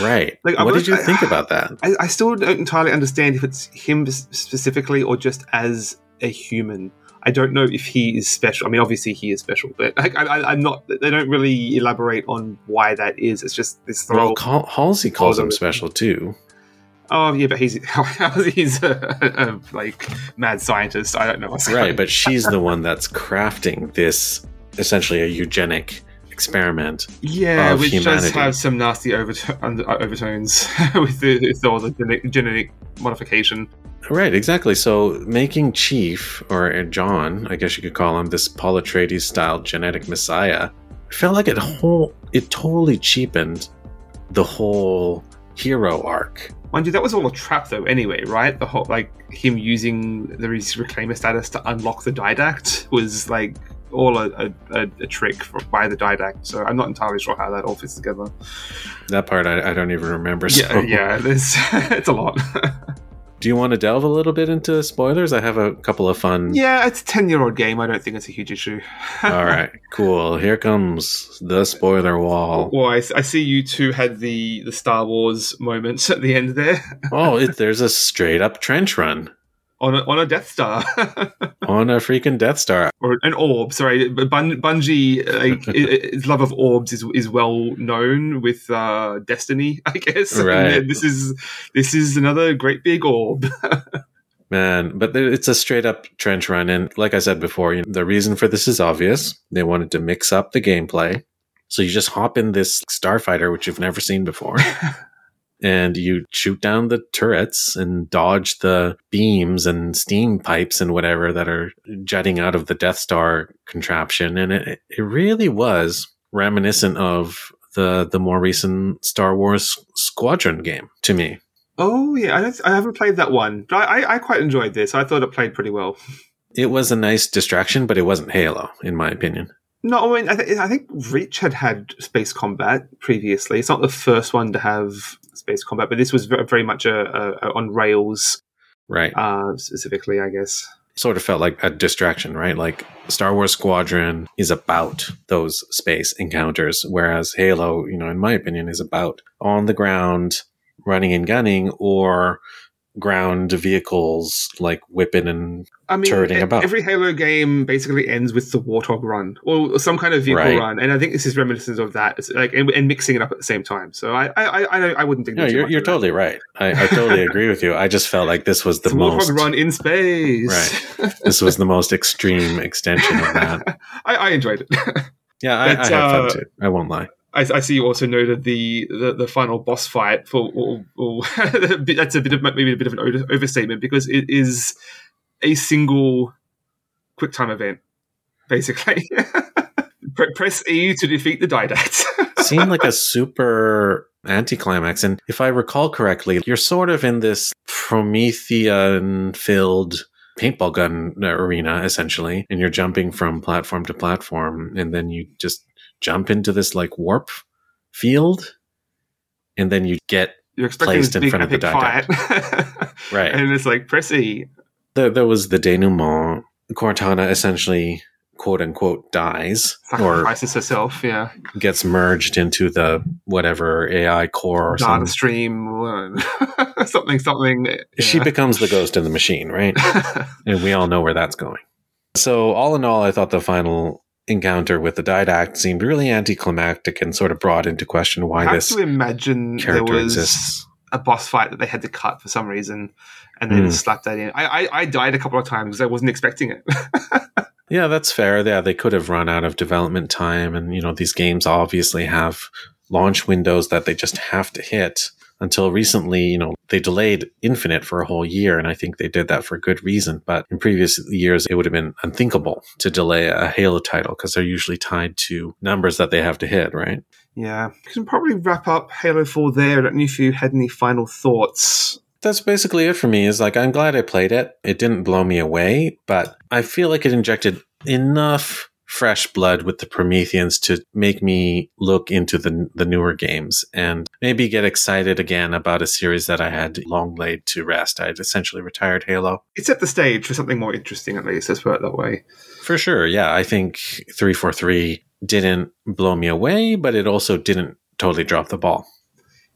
Right. Like, what did you I- think about that? I, I still don't entirely understand if it's him specifically or just as a human. I don't know if he is special. I mean, obviously he is special, but I, I, I'm not. They don't really elaborate on why that is. It's just this. Well, Hal- Halsey calls him special too. oh yeah, but he's he's a, a, like mad scientist. I don't know what's Right, but she's the one that's crafting this essentially a eugenic experiment. yeah, which does have some nasty overto- overtones with, the, with all the genetic, genetic modification. Right, exactly. So making Chief, or John, I guess you could call him, this Paul Atreides style genetic messiah, felt like it whole it totally cheapened the whole hero arc. Mind you, that was all a trap, though. Anyway, right? The whole like him using the reclaimer status to unlock the didact was like all a, a, a, trick for, by the didact. So I'm not entirely sure how that all fits together. That part I, I don't even remember. Yeah, so- yeah, there's, it's a lot. Do you want to delve a little bit into spoilers? I have a couple of fun. yeah, it's a ten year old game. I don't think it's a huge issue. All right, cool. Here comes the spoiler wall. Well, I, I see you two had the the Star Wars moments at the end there Oh, it, there's a straight up trench run on a, on a Death Star. on a freaking Death Star. or an orb. Sorry, Bun- Bungie, like i- its love of orbs is is well known with uh, Destiny, I guess. Right. then this is this is another great big orb. Man, but it's a straight up trench run. And like I said before, you know, the reason for this is obvious. They wanted to mix up the gameplay. So you just hop in this starfighter, which you've never seen before, and you shoot down the turrets and dodge the beams and steam pipes and whatever that are jutting out of the Death Star contraption. And it, it really was reminiscent of the the more recent Star Wars Squadron game to me. oh yeah, I, don't, I haven't played that one, but I, I, I quite enjoyed this. I thought it played pretty well. It was a nice distraction, but it wasn't Halo, in my opinion. No, I mean I, th- I think Reach had had space combat previously. It's not the first one to have space combat, but this was very, very much a, a, a on rails Right. uh, specifically, I guess. Sort of felt like a distraction, right? Like Star Wars Squadron is about those space encounters, whereas Halo, you know, in my opinion, is about on the ground running and gunning or ground vehicles like whipping and I mean, turreting e- about. every Halo game basically ends with the Warthog run or some kind of vehicle Right. run, and I think this is reminiscent of that. It's like and, and mixing it up at the same time. So I I I, I- wouldn't think. no, you're, you're of that. totally right. I, I totally agree with you. I just felt like this was the most Warthog run in space. Right. this was the most extreme extension of that. I, I enjoyed it. Yeah, I, I had fun uh, too. I won't lie. I, I see you also noted the, the, the final boss fight for or, or that's a bit of maybe a bit of an over- overstatement because it is a single quick time event basically. Press E to defeat the Didact. seemed like a super anticlimax. And if I recall correctly, you're sort of in this Promethean filled paintball gun arena, essentially, and you're jumping from platform to platform, and then you just jump into this like warp field, and then you get You're expecting Placed in big front of the fight, right. and it's like press E. there, there was the denouement. Cortana essentially, quote unquote, dies or Sacrifices herself, yeah. gets merged into the whatever AI core or Data stream, something, something. She becomes the ghost in the machine, right? and we all know where that's going. So, all in all, I thought the final encounter with the Didact seemed really anticlimactic and sort of brought into question I why have this to imagine there was exists. a boss fight that they had to cut for some reason, and then Hmm. slapped that in. I, I, I died a couple of times because I wasn't expecting it. Yeah, that's fair. Yeah, they could have run out of development time, and you know these games obviously have launch windows that they just have to hit. Until recently, you know, they delayed Infinite for a whole year, and I think they did that for good reason. But in previous years, it would have been unthinkable to delay a Halo title because they're usually tied to numbers that they have to hit, right? yeah, we can probably wrap up Halo Four there. I don't know if you had any final thoughts. that's basically it for me is like i'm glad i played it it didn't blow me away but i feel like it injected enough fresh blood with the Prometheans to make me look into the the newer games and maybe get excited again about a series that I had long laid to rest. I'd essentially retired Halo. It set the stage for something more interesting, at least. Let's put it that way. For sure, yeah. I think three four three didn't blow me away, but it also didn't totally drop the ball.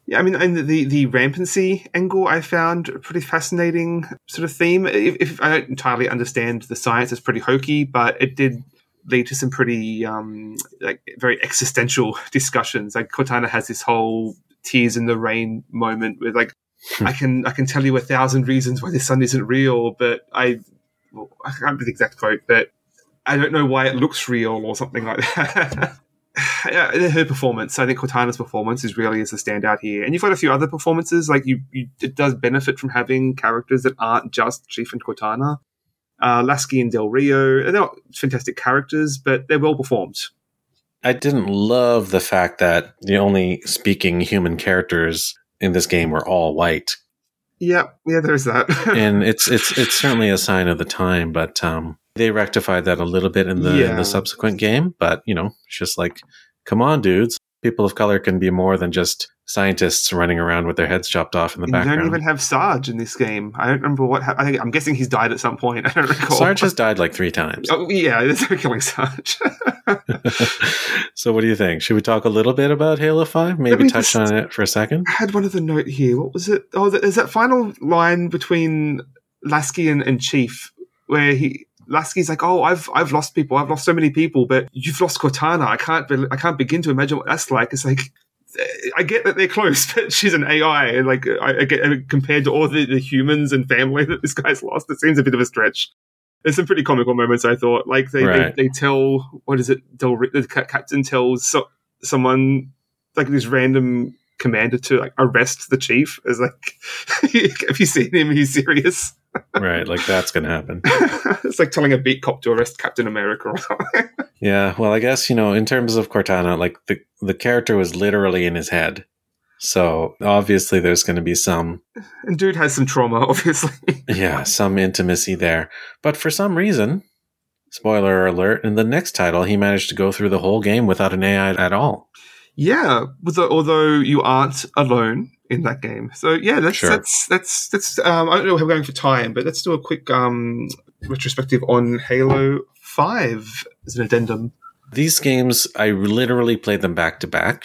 Yeah, I mean, and the the rampancy angle I found a pretty fascinating sort of theme. If, if, I don't entirely understand the science, it's pretty hokey, but it did lead to some pretty um, like very existential discussions. Like Cortana has this whole tears in the rain moment with like I can I can tell you a thousand reasons why the sun isn't real, but I well, I can't remember the exact quote, but I don't know why it looks real or something like that. her performance, I think Cortana's performance is really is the standout here. And you've got a few other performances, like you, you it does benefit from having characters that aren't just Chief and Cortana. Uh, Lasky and Del Rio, they're not fantastic characters, but they're well performed. I didn't love the fact that the only speaking human characters in this game were all white. Yeah, yeah, there's that. and it's it's it's certainly a sign of the time, but um, they rectified that a little bit in the, yeah. in the subsequent game, but you know, it's just like, come on, dudes. People of color can be more than just scientists running around with their heads chopped off in the you background. You don't even have Sarge in this game. I don't remember what. Ha- I think I'm guessing he's died at some point. I don't recall. Sarge has died like three times. Oh yeah, there's no killing Sarge. so what do you think? Should we talk a little bit about Halo Five? Maybe touch just, on it for a second. I had one other note here. What was it? Oh, there's that final line between Lasky and, and Chief where he Lasky's like, oh, I've I've lost people, I've lost so many people, but you've lost Cortana. I can't be, I can't begin to imagine what that's like. It's like I get that they're close, but she's an AI, and like I, I get compared to all the, the, humans and family that this guy's lost, it seems a bit of a stretch. There's some pretty comical moments. I thought, like they right. they, they, tell what is it? Del, the captain tells so, someone like this random commander to like arrest the chief. Is like, have you seen him? He's serious right, like that's going to happen. it's like telling a beat cop to arrest Captain America or something. yeah, well, I guess you know, in terms of Cortana, like the the character was literally in his head, so obviously there's going to be some. And dude has some trauma, obviously. yeah, some intimacy there, but for some reason, spoiler alert, in the next title, he managed to go through the whole game without an AI at all. Yeah, although you aren't alone in that game. So yeah, that's sure. that's that's that's. Um, I don't know how we're going for time, but let's do a quick um, retrospective on Halo Five as an addendum. These games, I literally played them back to back.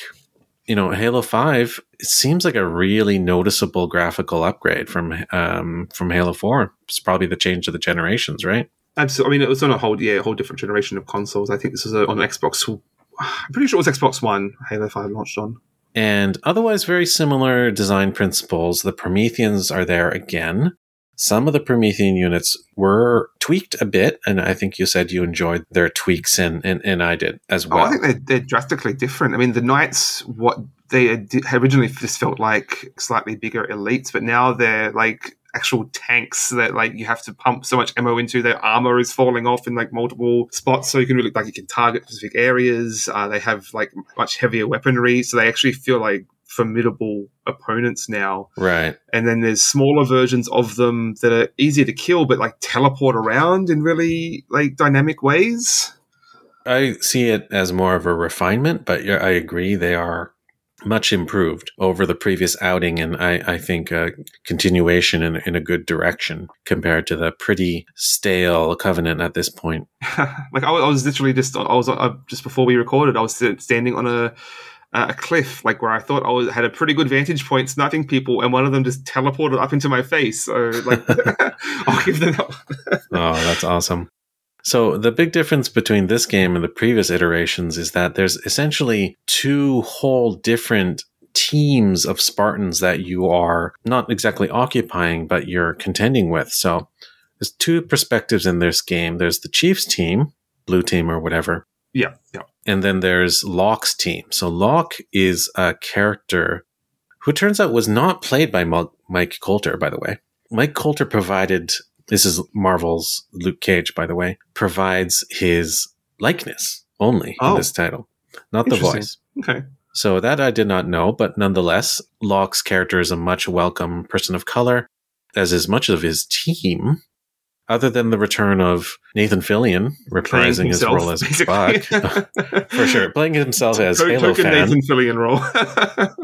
You know, Halo Five it seems like a really noticeable graphical upgrade from um, from Halo Four. It's probably the change of the generations, right? Absolutely. I mean, it was on a whole yeah, a whole different generation of consoles. I think this was on Xbox. I'm pretty sure it was Xbox One. Halo Five launched on and otherwise very similar design principles. The Prometheans are there again. Some of the Promethean units were tweaked a bit, and I think you said you enjoyed their tweaks, and and, and I did as well. Oh, I think they're, they're drastically different. I mean, the Knights, what they originally just felt like slightly bigger elites, but now they're like actual tanks that like you have to pump so much ammo into. Their armor is falling off in like multiple spots, so you can really like you can target specific areas. Uh, they have like much heavier weaponry, so they actually feel like formidable opponents now. Right. And then there's smaller versions of them that are easier to kill, but like teleport around in really like dynamic ways. I see it as more of a refinement, but yeah, I agree they are much improved over the previous outing, and I, I think a continuation in, in a good direction compared to the pretty stale Covenant at this point. like I, I, was literally just I was uh, just before we recorded, I was standing on a a cliff, like where I thought I was, had a pretty good vantage point, sniping people, and one of them just teleported up into my face. So, like, I'll give them that. oh, that's awesome. So the big difference between this game and the previous iterations is that there's essentially two whole different teams of Spartans that you are not exactly occupying, but you're contending with. So there's two perspectives in this game. There's the Chiefs team, blue team or whatever. Yeah, yeah. And then there's Locke's team. So Locke is a character who turns out was not played by Mike Colter, by the way. Mike Colter provided this is Marvel's Luke Cage, by the way, provides his likeness only oh. in this title, not the voice. Okay. So that I did not know, but nonetheless, Locke's character is a much welcome person of color, as is much of his team. other than the return of Nathan Fillion reprising his role as. Buck, for sure, playing himself as To- Halo token fan, Nathan Fillion role.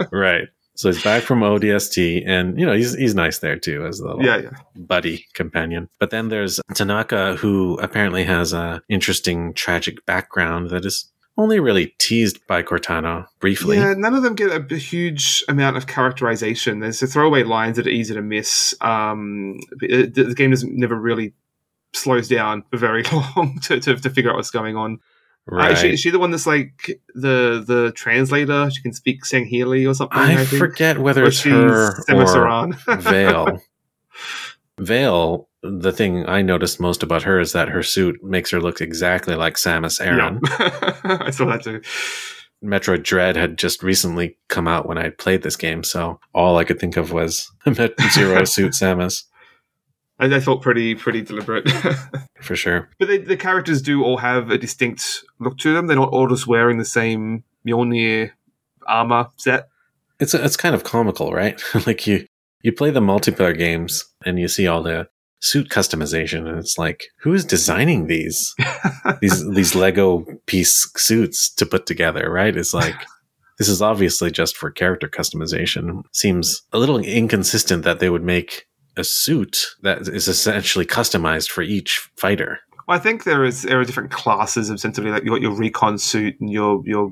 right? So he's back from ODST, and you know he's he's nice there too as the yeah, yeah. buddy companion. But then there's Tanaka, who apparently has a interesting tragic background that is only really teased by Cortana briefly. Yeah, none of them get a huge amount of characterization. There's the throwaway lines that are easy to miss. Um, it- the, the game doesn't never really slows down for very long to, to, to figure out what's going on. Uh, is, she, is she the one that's like the the translator? She can speak Sangheili or something. I, I forget whether Or it's she's her or. Vale. Vale, the thing I noticed most about her is that her suit makes her look exactly like Samus Aran. Yeah. I saw that too. Metroid Dread had just recently come out when I played this game, so all I could think of was Met Zero suit Samus I, I felt pretty pretty deliberate. for sure. But they, the characters do all have a distinct look to them. They're not all just wearing the same Mjolnir armor set. It's it's kind of comical, right? like you you play the multiplayer games and you see all the suit customization, and it's like, who is designing these these these Lego piece suits to put together? Right? It's like. This is obviously just for character customization. Seems a little inconsistent that they would make a suit that is essentially customized for each fighter. Well, I think there is there are different classes of sensibility. Like you got your recon suit and your your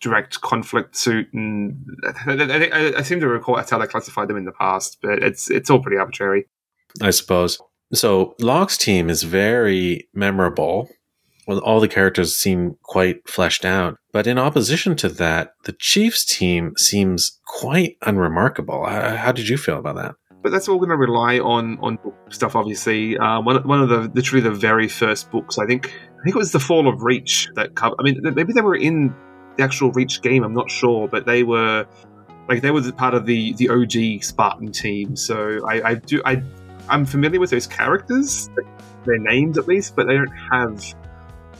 direct conflict suit, and I, I, I seem to recall that's how they classified them in the past. But it's it's all pretty arbitrary. I suppose. So Locke's team is very memorable. Well, all the characters seem quite fleshed out. But in opposition to that, the Chiefs team seems quite unremarkable. How, how did you feel about that? But that's all going to rely on on stuff. Obviously, uh, one one of the literally the very first books. I think I think it was the Fall of Reach that covered. I mean, maybe they were in the actual Reach game. I'm not sure, but they were like they were part of the the OG Spartan team. So I, I do I I'm familiar with those characters, their names at least, but they don't have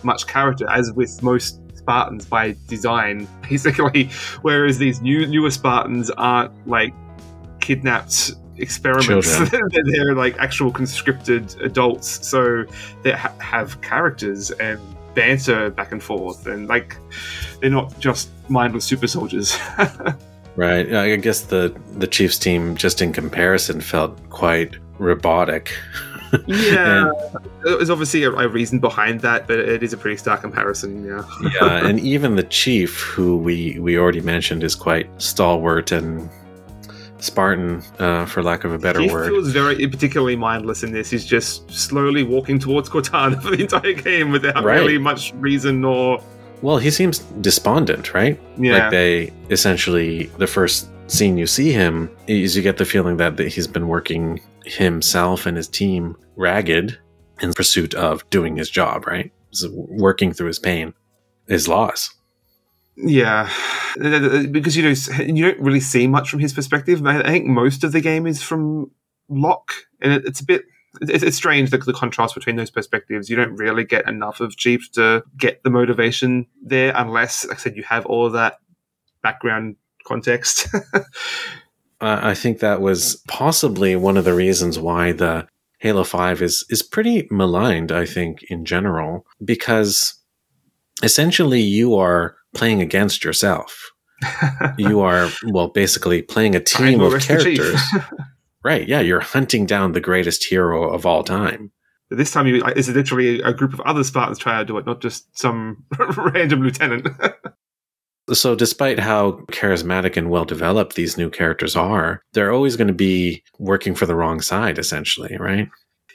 much character as with most Spartans by design, basically. Whereas these new newer Spartans aren't like kidnapped experiments. They're like actual conscripted adults, so they ha- have characters and banter back and forth, and like they're not just mindless super soldiers. Right. I guess the the Chiefs team, just in comparison, felt quite robotic. yeah, there's obviously a, a reason behind that, but it is a pretty stark comparison. Yeah. yeah, and even the chief, who we we already mentioned, is quite stalwart and Spartan, uh, for lack of a better word. he word. feels very particularly mindless in this. He's just slowly walking towards Cortana for the entire game without Right. really much reason or Well, he seems despondent, right? yeah. Like they essentially the first scene you see him is you get the feeling that, that he's been working himself and his team ragged in pursuit of doing his job, right? He's working through his pain, his loss. Yeah, because you know you don't really see much from his perspective. I think most of the game is from Locke, and it, it's a bit. It's, strange the, the contrast between those perspectives. You don't really get enough of Chief to get the motivation there, unless, like I said, you have all that background context. I think that was possibly one of the reasons why the Halo 5 is is pretty maligned, I think, in general, because essentially you are playing against yourself. You are, well, basically playing a team of rest the Chief. characters. right, yeah, you're hunting down the greatest hero of all time. But this time, you, it's literally a group of other Spartans trying to do it, not just some random lieutenant. So, despite how charismatic and well developed these new characters are, they're always going to be working for the wrong side, essentially, right?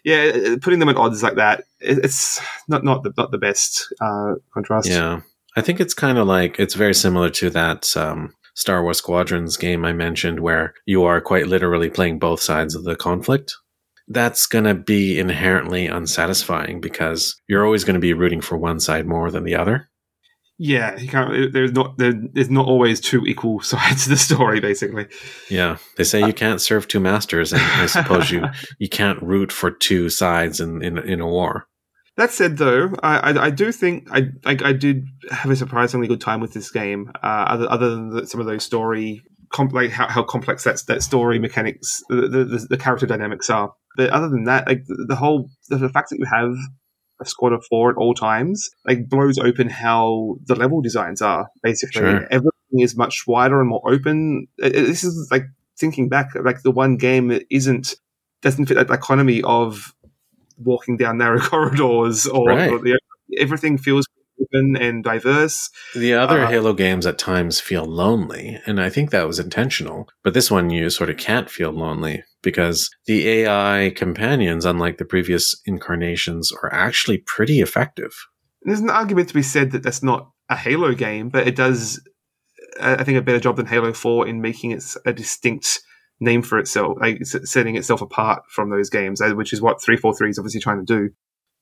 yeah, putting them at odds like that, it's not not the not the best uh, contrast. Yeah. I think it's kind of like, it's very similar to that um, Star Wars Squadrons game I mentioned, where you are quite literally playing both sides of the conflict. That's going to be inherently unsatisfying because you're always going to be rooting for one side more than the other. Yeah, you can't. There's not there's not always two equal sides to the story. Basically, Yeah. They say you can't serve two masters, and I suppose you, you can't root for two sides in, in, in a war. That said, though, I, I, I do think I, I I did have a surprisingly good time with this game. Uh, other other than the, some of those story, com- like how, how complex that that story mechanics, the, the the character dynamics are. But other than that, like the, the whole the, fact that you have a squad of four at all times, like blows open how the level designs are. Basically, Sure. everything is much wider and more open. It- it- this is like thinking back, like the one game that isn't doesn't fit that dichotomy of walking down narrow corridors or, Right. or the, everything feels open and diverse. The other Uh, Halo games at times feel lonely, and I think that was intentional. But this one, you sort of can't feel lonely because the AI companions, unlike the previous incarnations, are actually pretty effective. There's an argument to be said that that's not a Halo game, but it does, uh, I think, a better job than Halo 4 in making it a distinct name for itself, like setting itself apart from those games, uh, which is what 343 is obviously trying to do.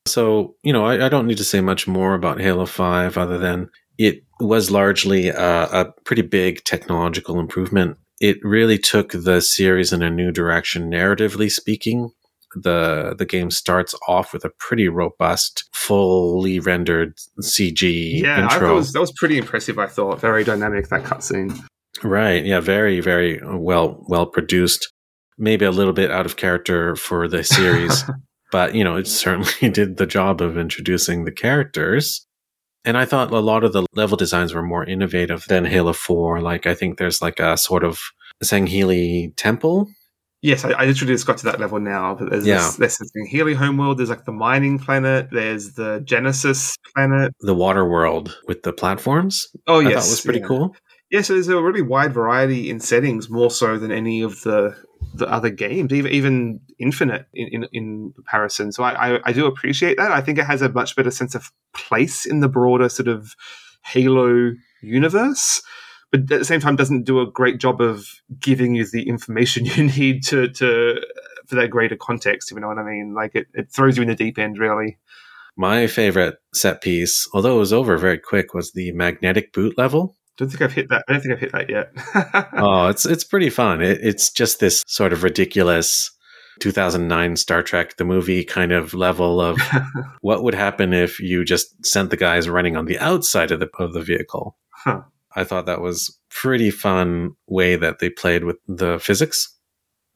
So, you know, I, I don't need to say much more about Halo 5 other than it was largely a, a pretty big technological improvement. It really took the series in a new direction, narratively speaking. The the game starts off with a pretty robust, fully rendered CG Yeah, intro. was, that was pretty impressive. I thought very dynamic that cutscene. Right. Yeah. Very, very uh, well, well produced. Maybe a little bit out of character for the series, but you know, it certainly did the job of introducing the characters. And I thought a lot of the level designs were more innovative than Halo 4. Like, I think there's like a sort of Sangheili temple. Yes, I, I literally just got to that level now. But there's Yeah. this, there's this thing, Healy Homeworld. There's like the mining planet. There's the Genesis planet. The water world with the platforms. Oh I yes, thought was pretty yeah. cool. Yeah, so there's a really wide variety in settings, more so than any of the the other games, even even Infinite in, in, in comparison. So I, I, I do appreciate that. I think it has a much better sense of place in the broader sort of Halo universe, but at the same time doesn't do a great job of giving you the information you need to to for that greater context. If you know what I mean, like it, it throws you in the deep end, really. My favorite set piece, although it was over very quick, was the magnetic boot level. Don't think I've hit that. I don't think I've hit that yet. oh, it's it's pretty fun. It, it's just this sort of ridiculous 2009 Star Trek the movie kind of level of what would happen if you just sent the guys running on the outside of the of the vehicle. Huh. I thought that was pretty fun way that they played with the physics.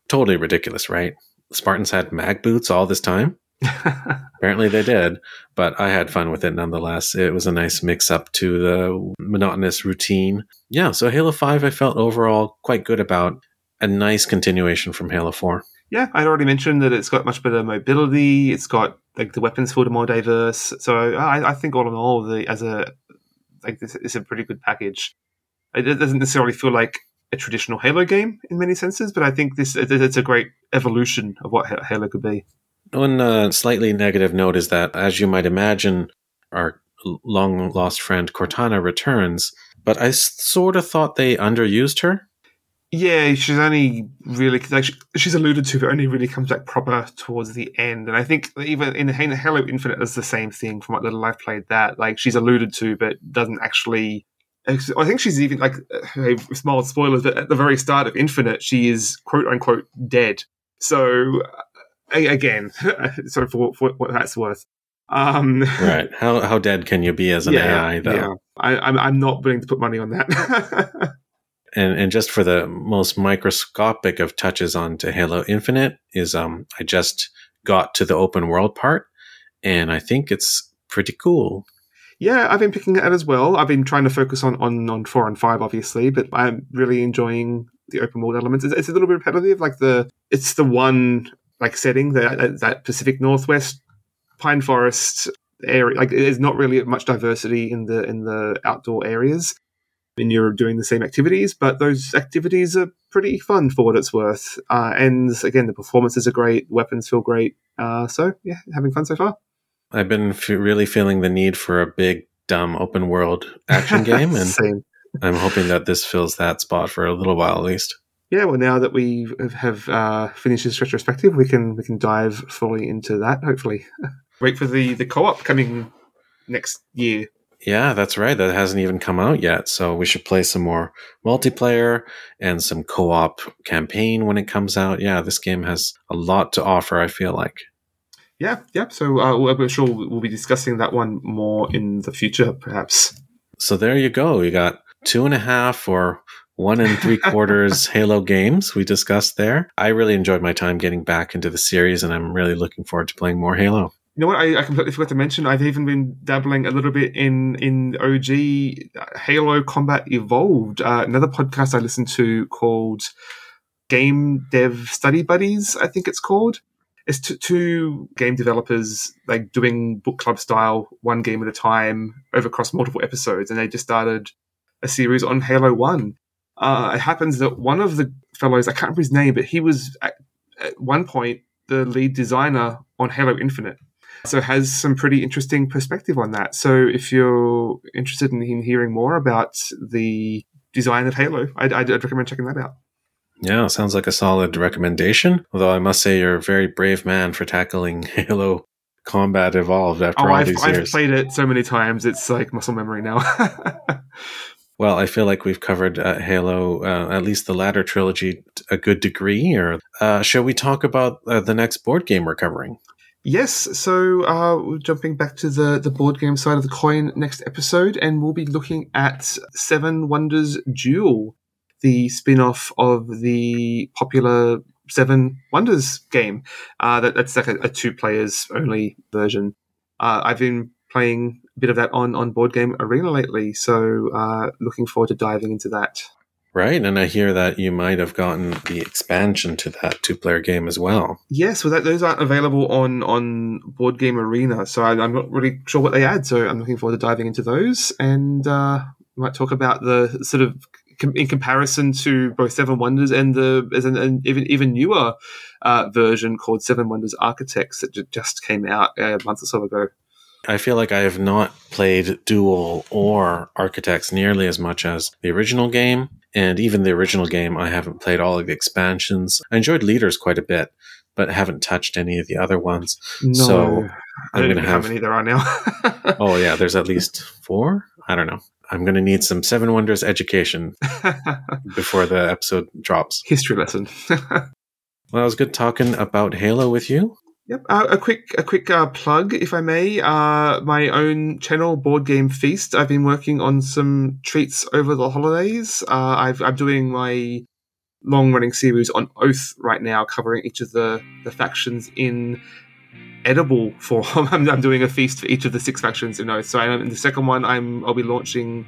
Totally ridiculous, right? Spartans had mag boots all this time. Apparently they did, but I had fun with it nonetheless. It was a nice mix up to the monotonous routine. Yeah, so Halo 5 I felt overall quite good about. A nice continuation from Halo 4. Yeah, I'd already mentioned that it's got much better mobility. It's got like the weapons field are more diverse. So I, I think all in all, the as a like this is a pretty good package. It it doesn't necessarily feel like a traditional Halo game in many senses, but I think this it's a great evolution of what Halo could be. One uh, slightly negative note is that, as you might imagine, our long lost friend Cortana returns, but I sort of thought they underused her. Yeah, she's only really like she, she's alluded to, but only really comes back proper towards the end. And I think even in Halo Infinite, is the same thing. From what little I've played, that like she's alluded to, but doesn't actually. I think she's even like uh, small spoilers, but at the very start of Infinite, she is quote unquote dead. So again, sorry for, for what that's worth. Um, Right. How, how dead can you be as an AI, though? yeah. I, I'm I'm not willing to put money on that. and and just for the most microscopic of touches onto Halo Infinite is um I just got to the open world part and I think it's pretty cool. Yeah, I've been picking it out as well. I've been trying to focus on, on, on four and five, obviously, but I'm really enjoying the open world elements. It's, it's a little bit repetitive, like the it's the one like setting that that Pacific Northwest pine forest area. Like there's not really much diversity in the in the outdoor areas. And you're doing the same activities, but those activities are pretty fun for what it's worth. Uh, and again, the performances are great, weapons feel great. Uh, so yeah, having fun so far. I've been f- really feeling the need for a big dumb open world action game and. I'm hoping that this fills that spot for a little while at least. Yeah, well, now that we have uh, finished this retrospective, we can we can dive fully into that. Hopefully, wait for the the co op coming next year. Yeah, that's right. That hasn't even come out yet. So we should play some more multiplayer and some co op campaign when it comes out. Yeah, this game has a lot to offer, I feel like. Yeah, yeah. So uh, we're sure we'll be discussing that one more in the future, perhaps. So there you go. You got two and a half or one and three quarters Halo games we discussed there. I really enjoyed my time getting back into the series, and I'm really looking forward to playing more Halo. You know what? I, I, completely forgot to mention. I've even been dabbling a little bit in in OG Halo Combat Evolved, uh, another podcast I listened to called Game Dev Study Buddies. I think it's called. It's t- two game developers like doing book club style, one game at a time, over across multiple episodes, and they just started a series on Halo One. Uh, it happens that one of the fellows, I can't remember his name, but he was at, at one point the lead designer on Halo Infinite. So has some pretty interesting perspective on that. So if you're interested in hearing more about the design of Halo, I'd, I'd recommend checking that out. Yeah, sounds like a solid recommendation. Although I must say you're a very brave man for tackling Halo Combat Evolved after oh, all I've, these I've years. played it so many times; it's like muscle memory now. well, I feel like we've covered uh, Halo, uh, at least the latter trilogy, a good degree. Or uh, shall we talk about uh, the next board game we're covering? Yes, so uh, jumping back to the, the board game side of the coin next episode, and we'll be looking at Seven Wonders Duel, the spin off of the popular Seven Wonders game. Uh, that, that's like a, a two players only version. I've been playing bit of that on, on Board Game Arena lately, so uh, looking forward to diving into that. Right, and I hear that you might have gotten the expansion to that two-player game as well. Yes, well, that, those aren't available on on Board Game Arena, so I, am not really sure what they add. So I'm looking forward to diving into those, and uh, we might talk about the sort of in comparison to both Seven Wonders and the as an, an even even newer uh, version called Seven Wonders Architects that just came out a month or so ago. I feel like I have not played Duel or Architects nearly as much as the original game. And even the original game, I haven't played all of the expansions. I enjoyed Leaders quite a bit, but haven't touched any of the other ones. No, so I'm going to have. How many there are now? oh, yeah, there's at least four. I don't know. I'm going to need some Seven Wonders education before the episode drops. History lesson. well, it was good talking about Halo with you. Yep. Uh, a quick, a quick uh, plug, if I may. Uh, my own channel, Board Game Feast. I've been working on some treats over the holidays. Uh, i am doing my long-running series on Oath right now, covering each of the the factions in edible form. I'm, I'm, doing a feast for each of the six factions in Oath. So I'm, in the second one, I'm I'll be launching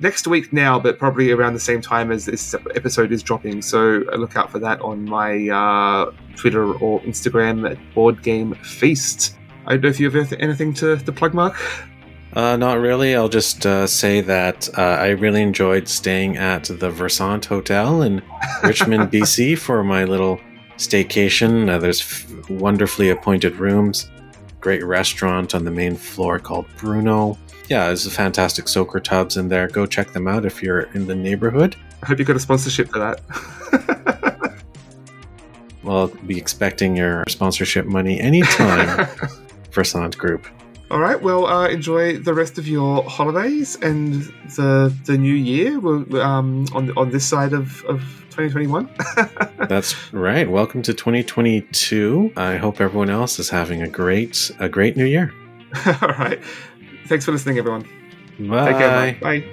next week now, but probably around the same time as this episode is dropping. So look out for that on my uh, Twitter or Instagram at Board Game Feast. I don't know if you have anything to, to plug, Mark. Uh, not really. I'll just uh, say that uh, I really enjoyed staying at the Versante Hotel in Richmond, BC for my little staycation. Uh, there's f- wonderfully appointed rooms, great restaurant on the main floor called Bruno yeah, there's a fantastic soaker tubs in there. Go check them out if you're in the neighborhood. I hope you got a sponsorship for that. well, be expecting your sponsorship money anytime Versante Group. All right. Well, uh, enjoy the rest of your holidays and the the new year. Um, on on this side of, of 2021. That's right. Welcome to 2022. I hope everyone else is having a great a great new year. All right. Thanks for listening, everyone. Bye. Take care. Bye.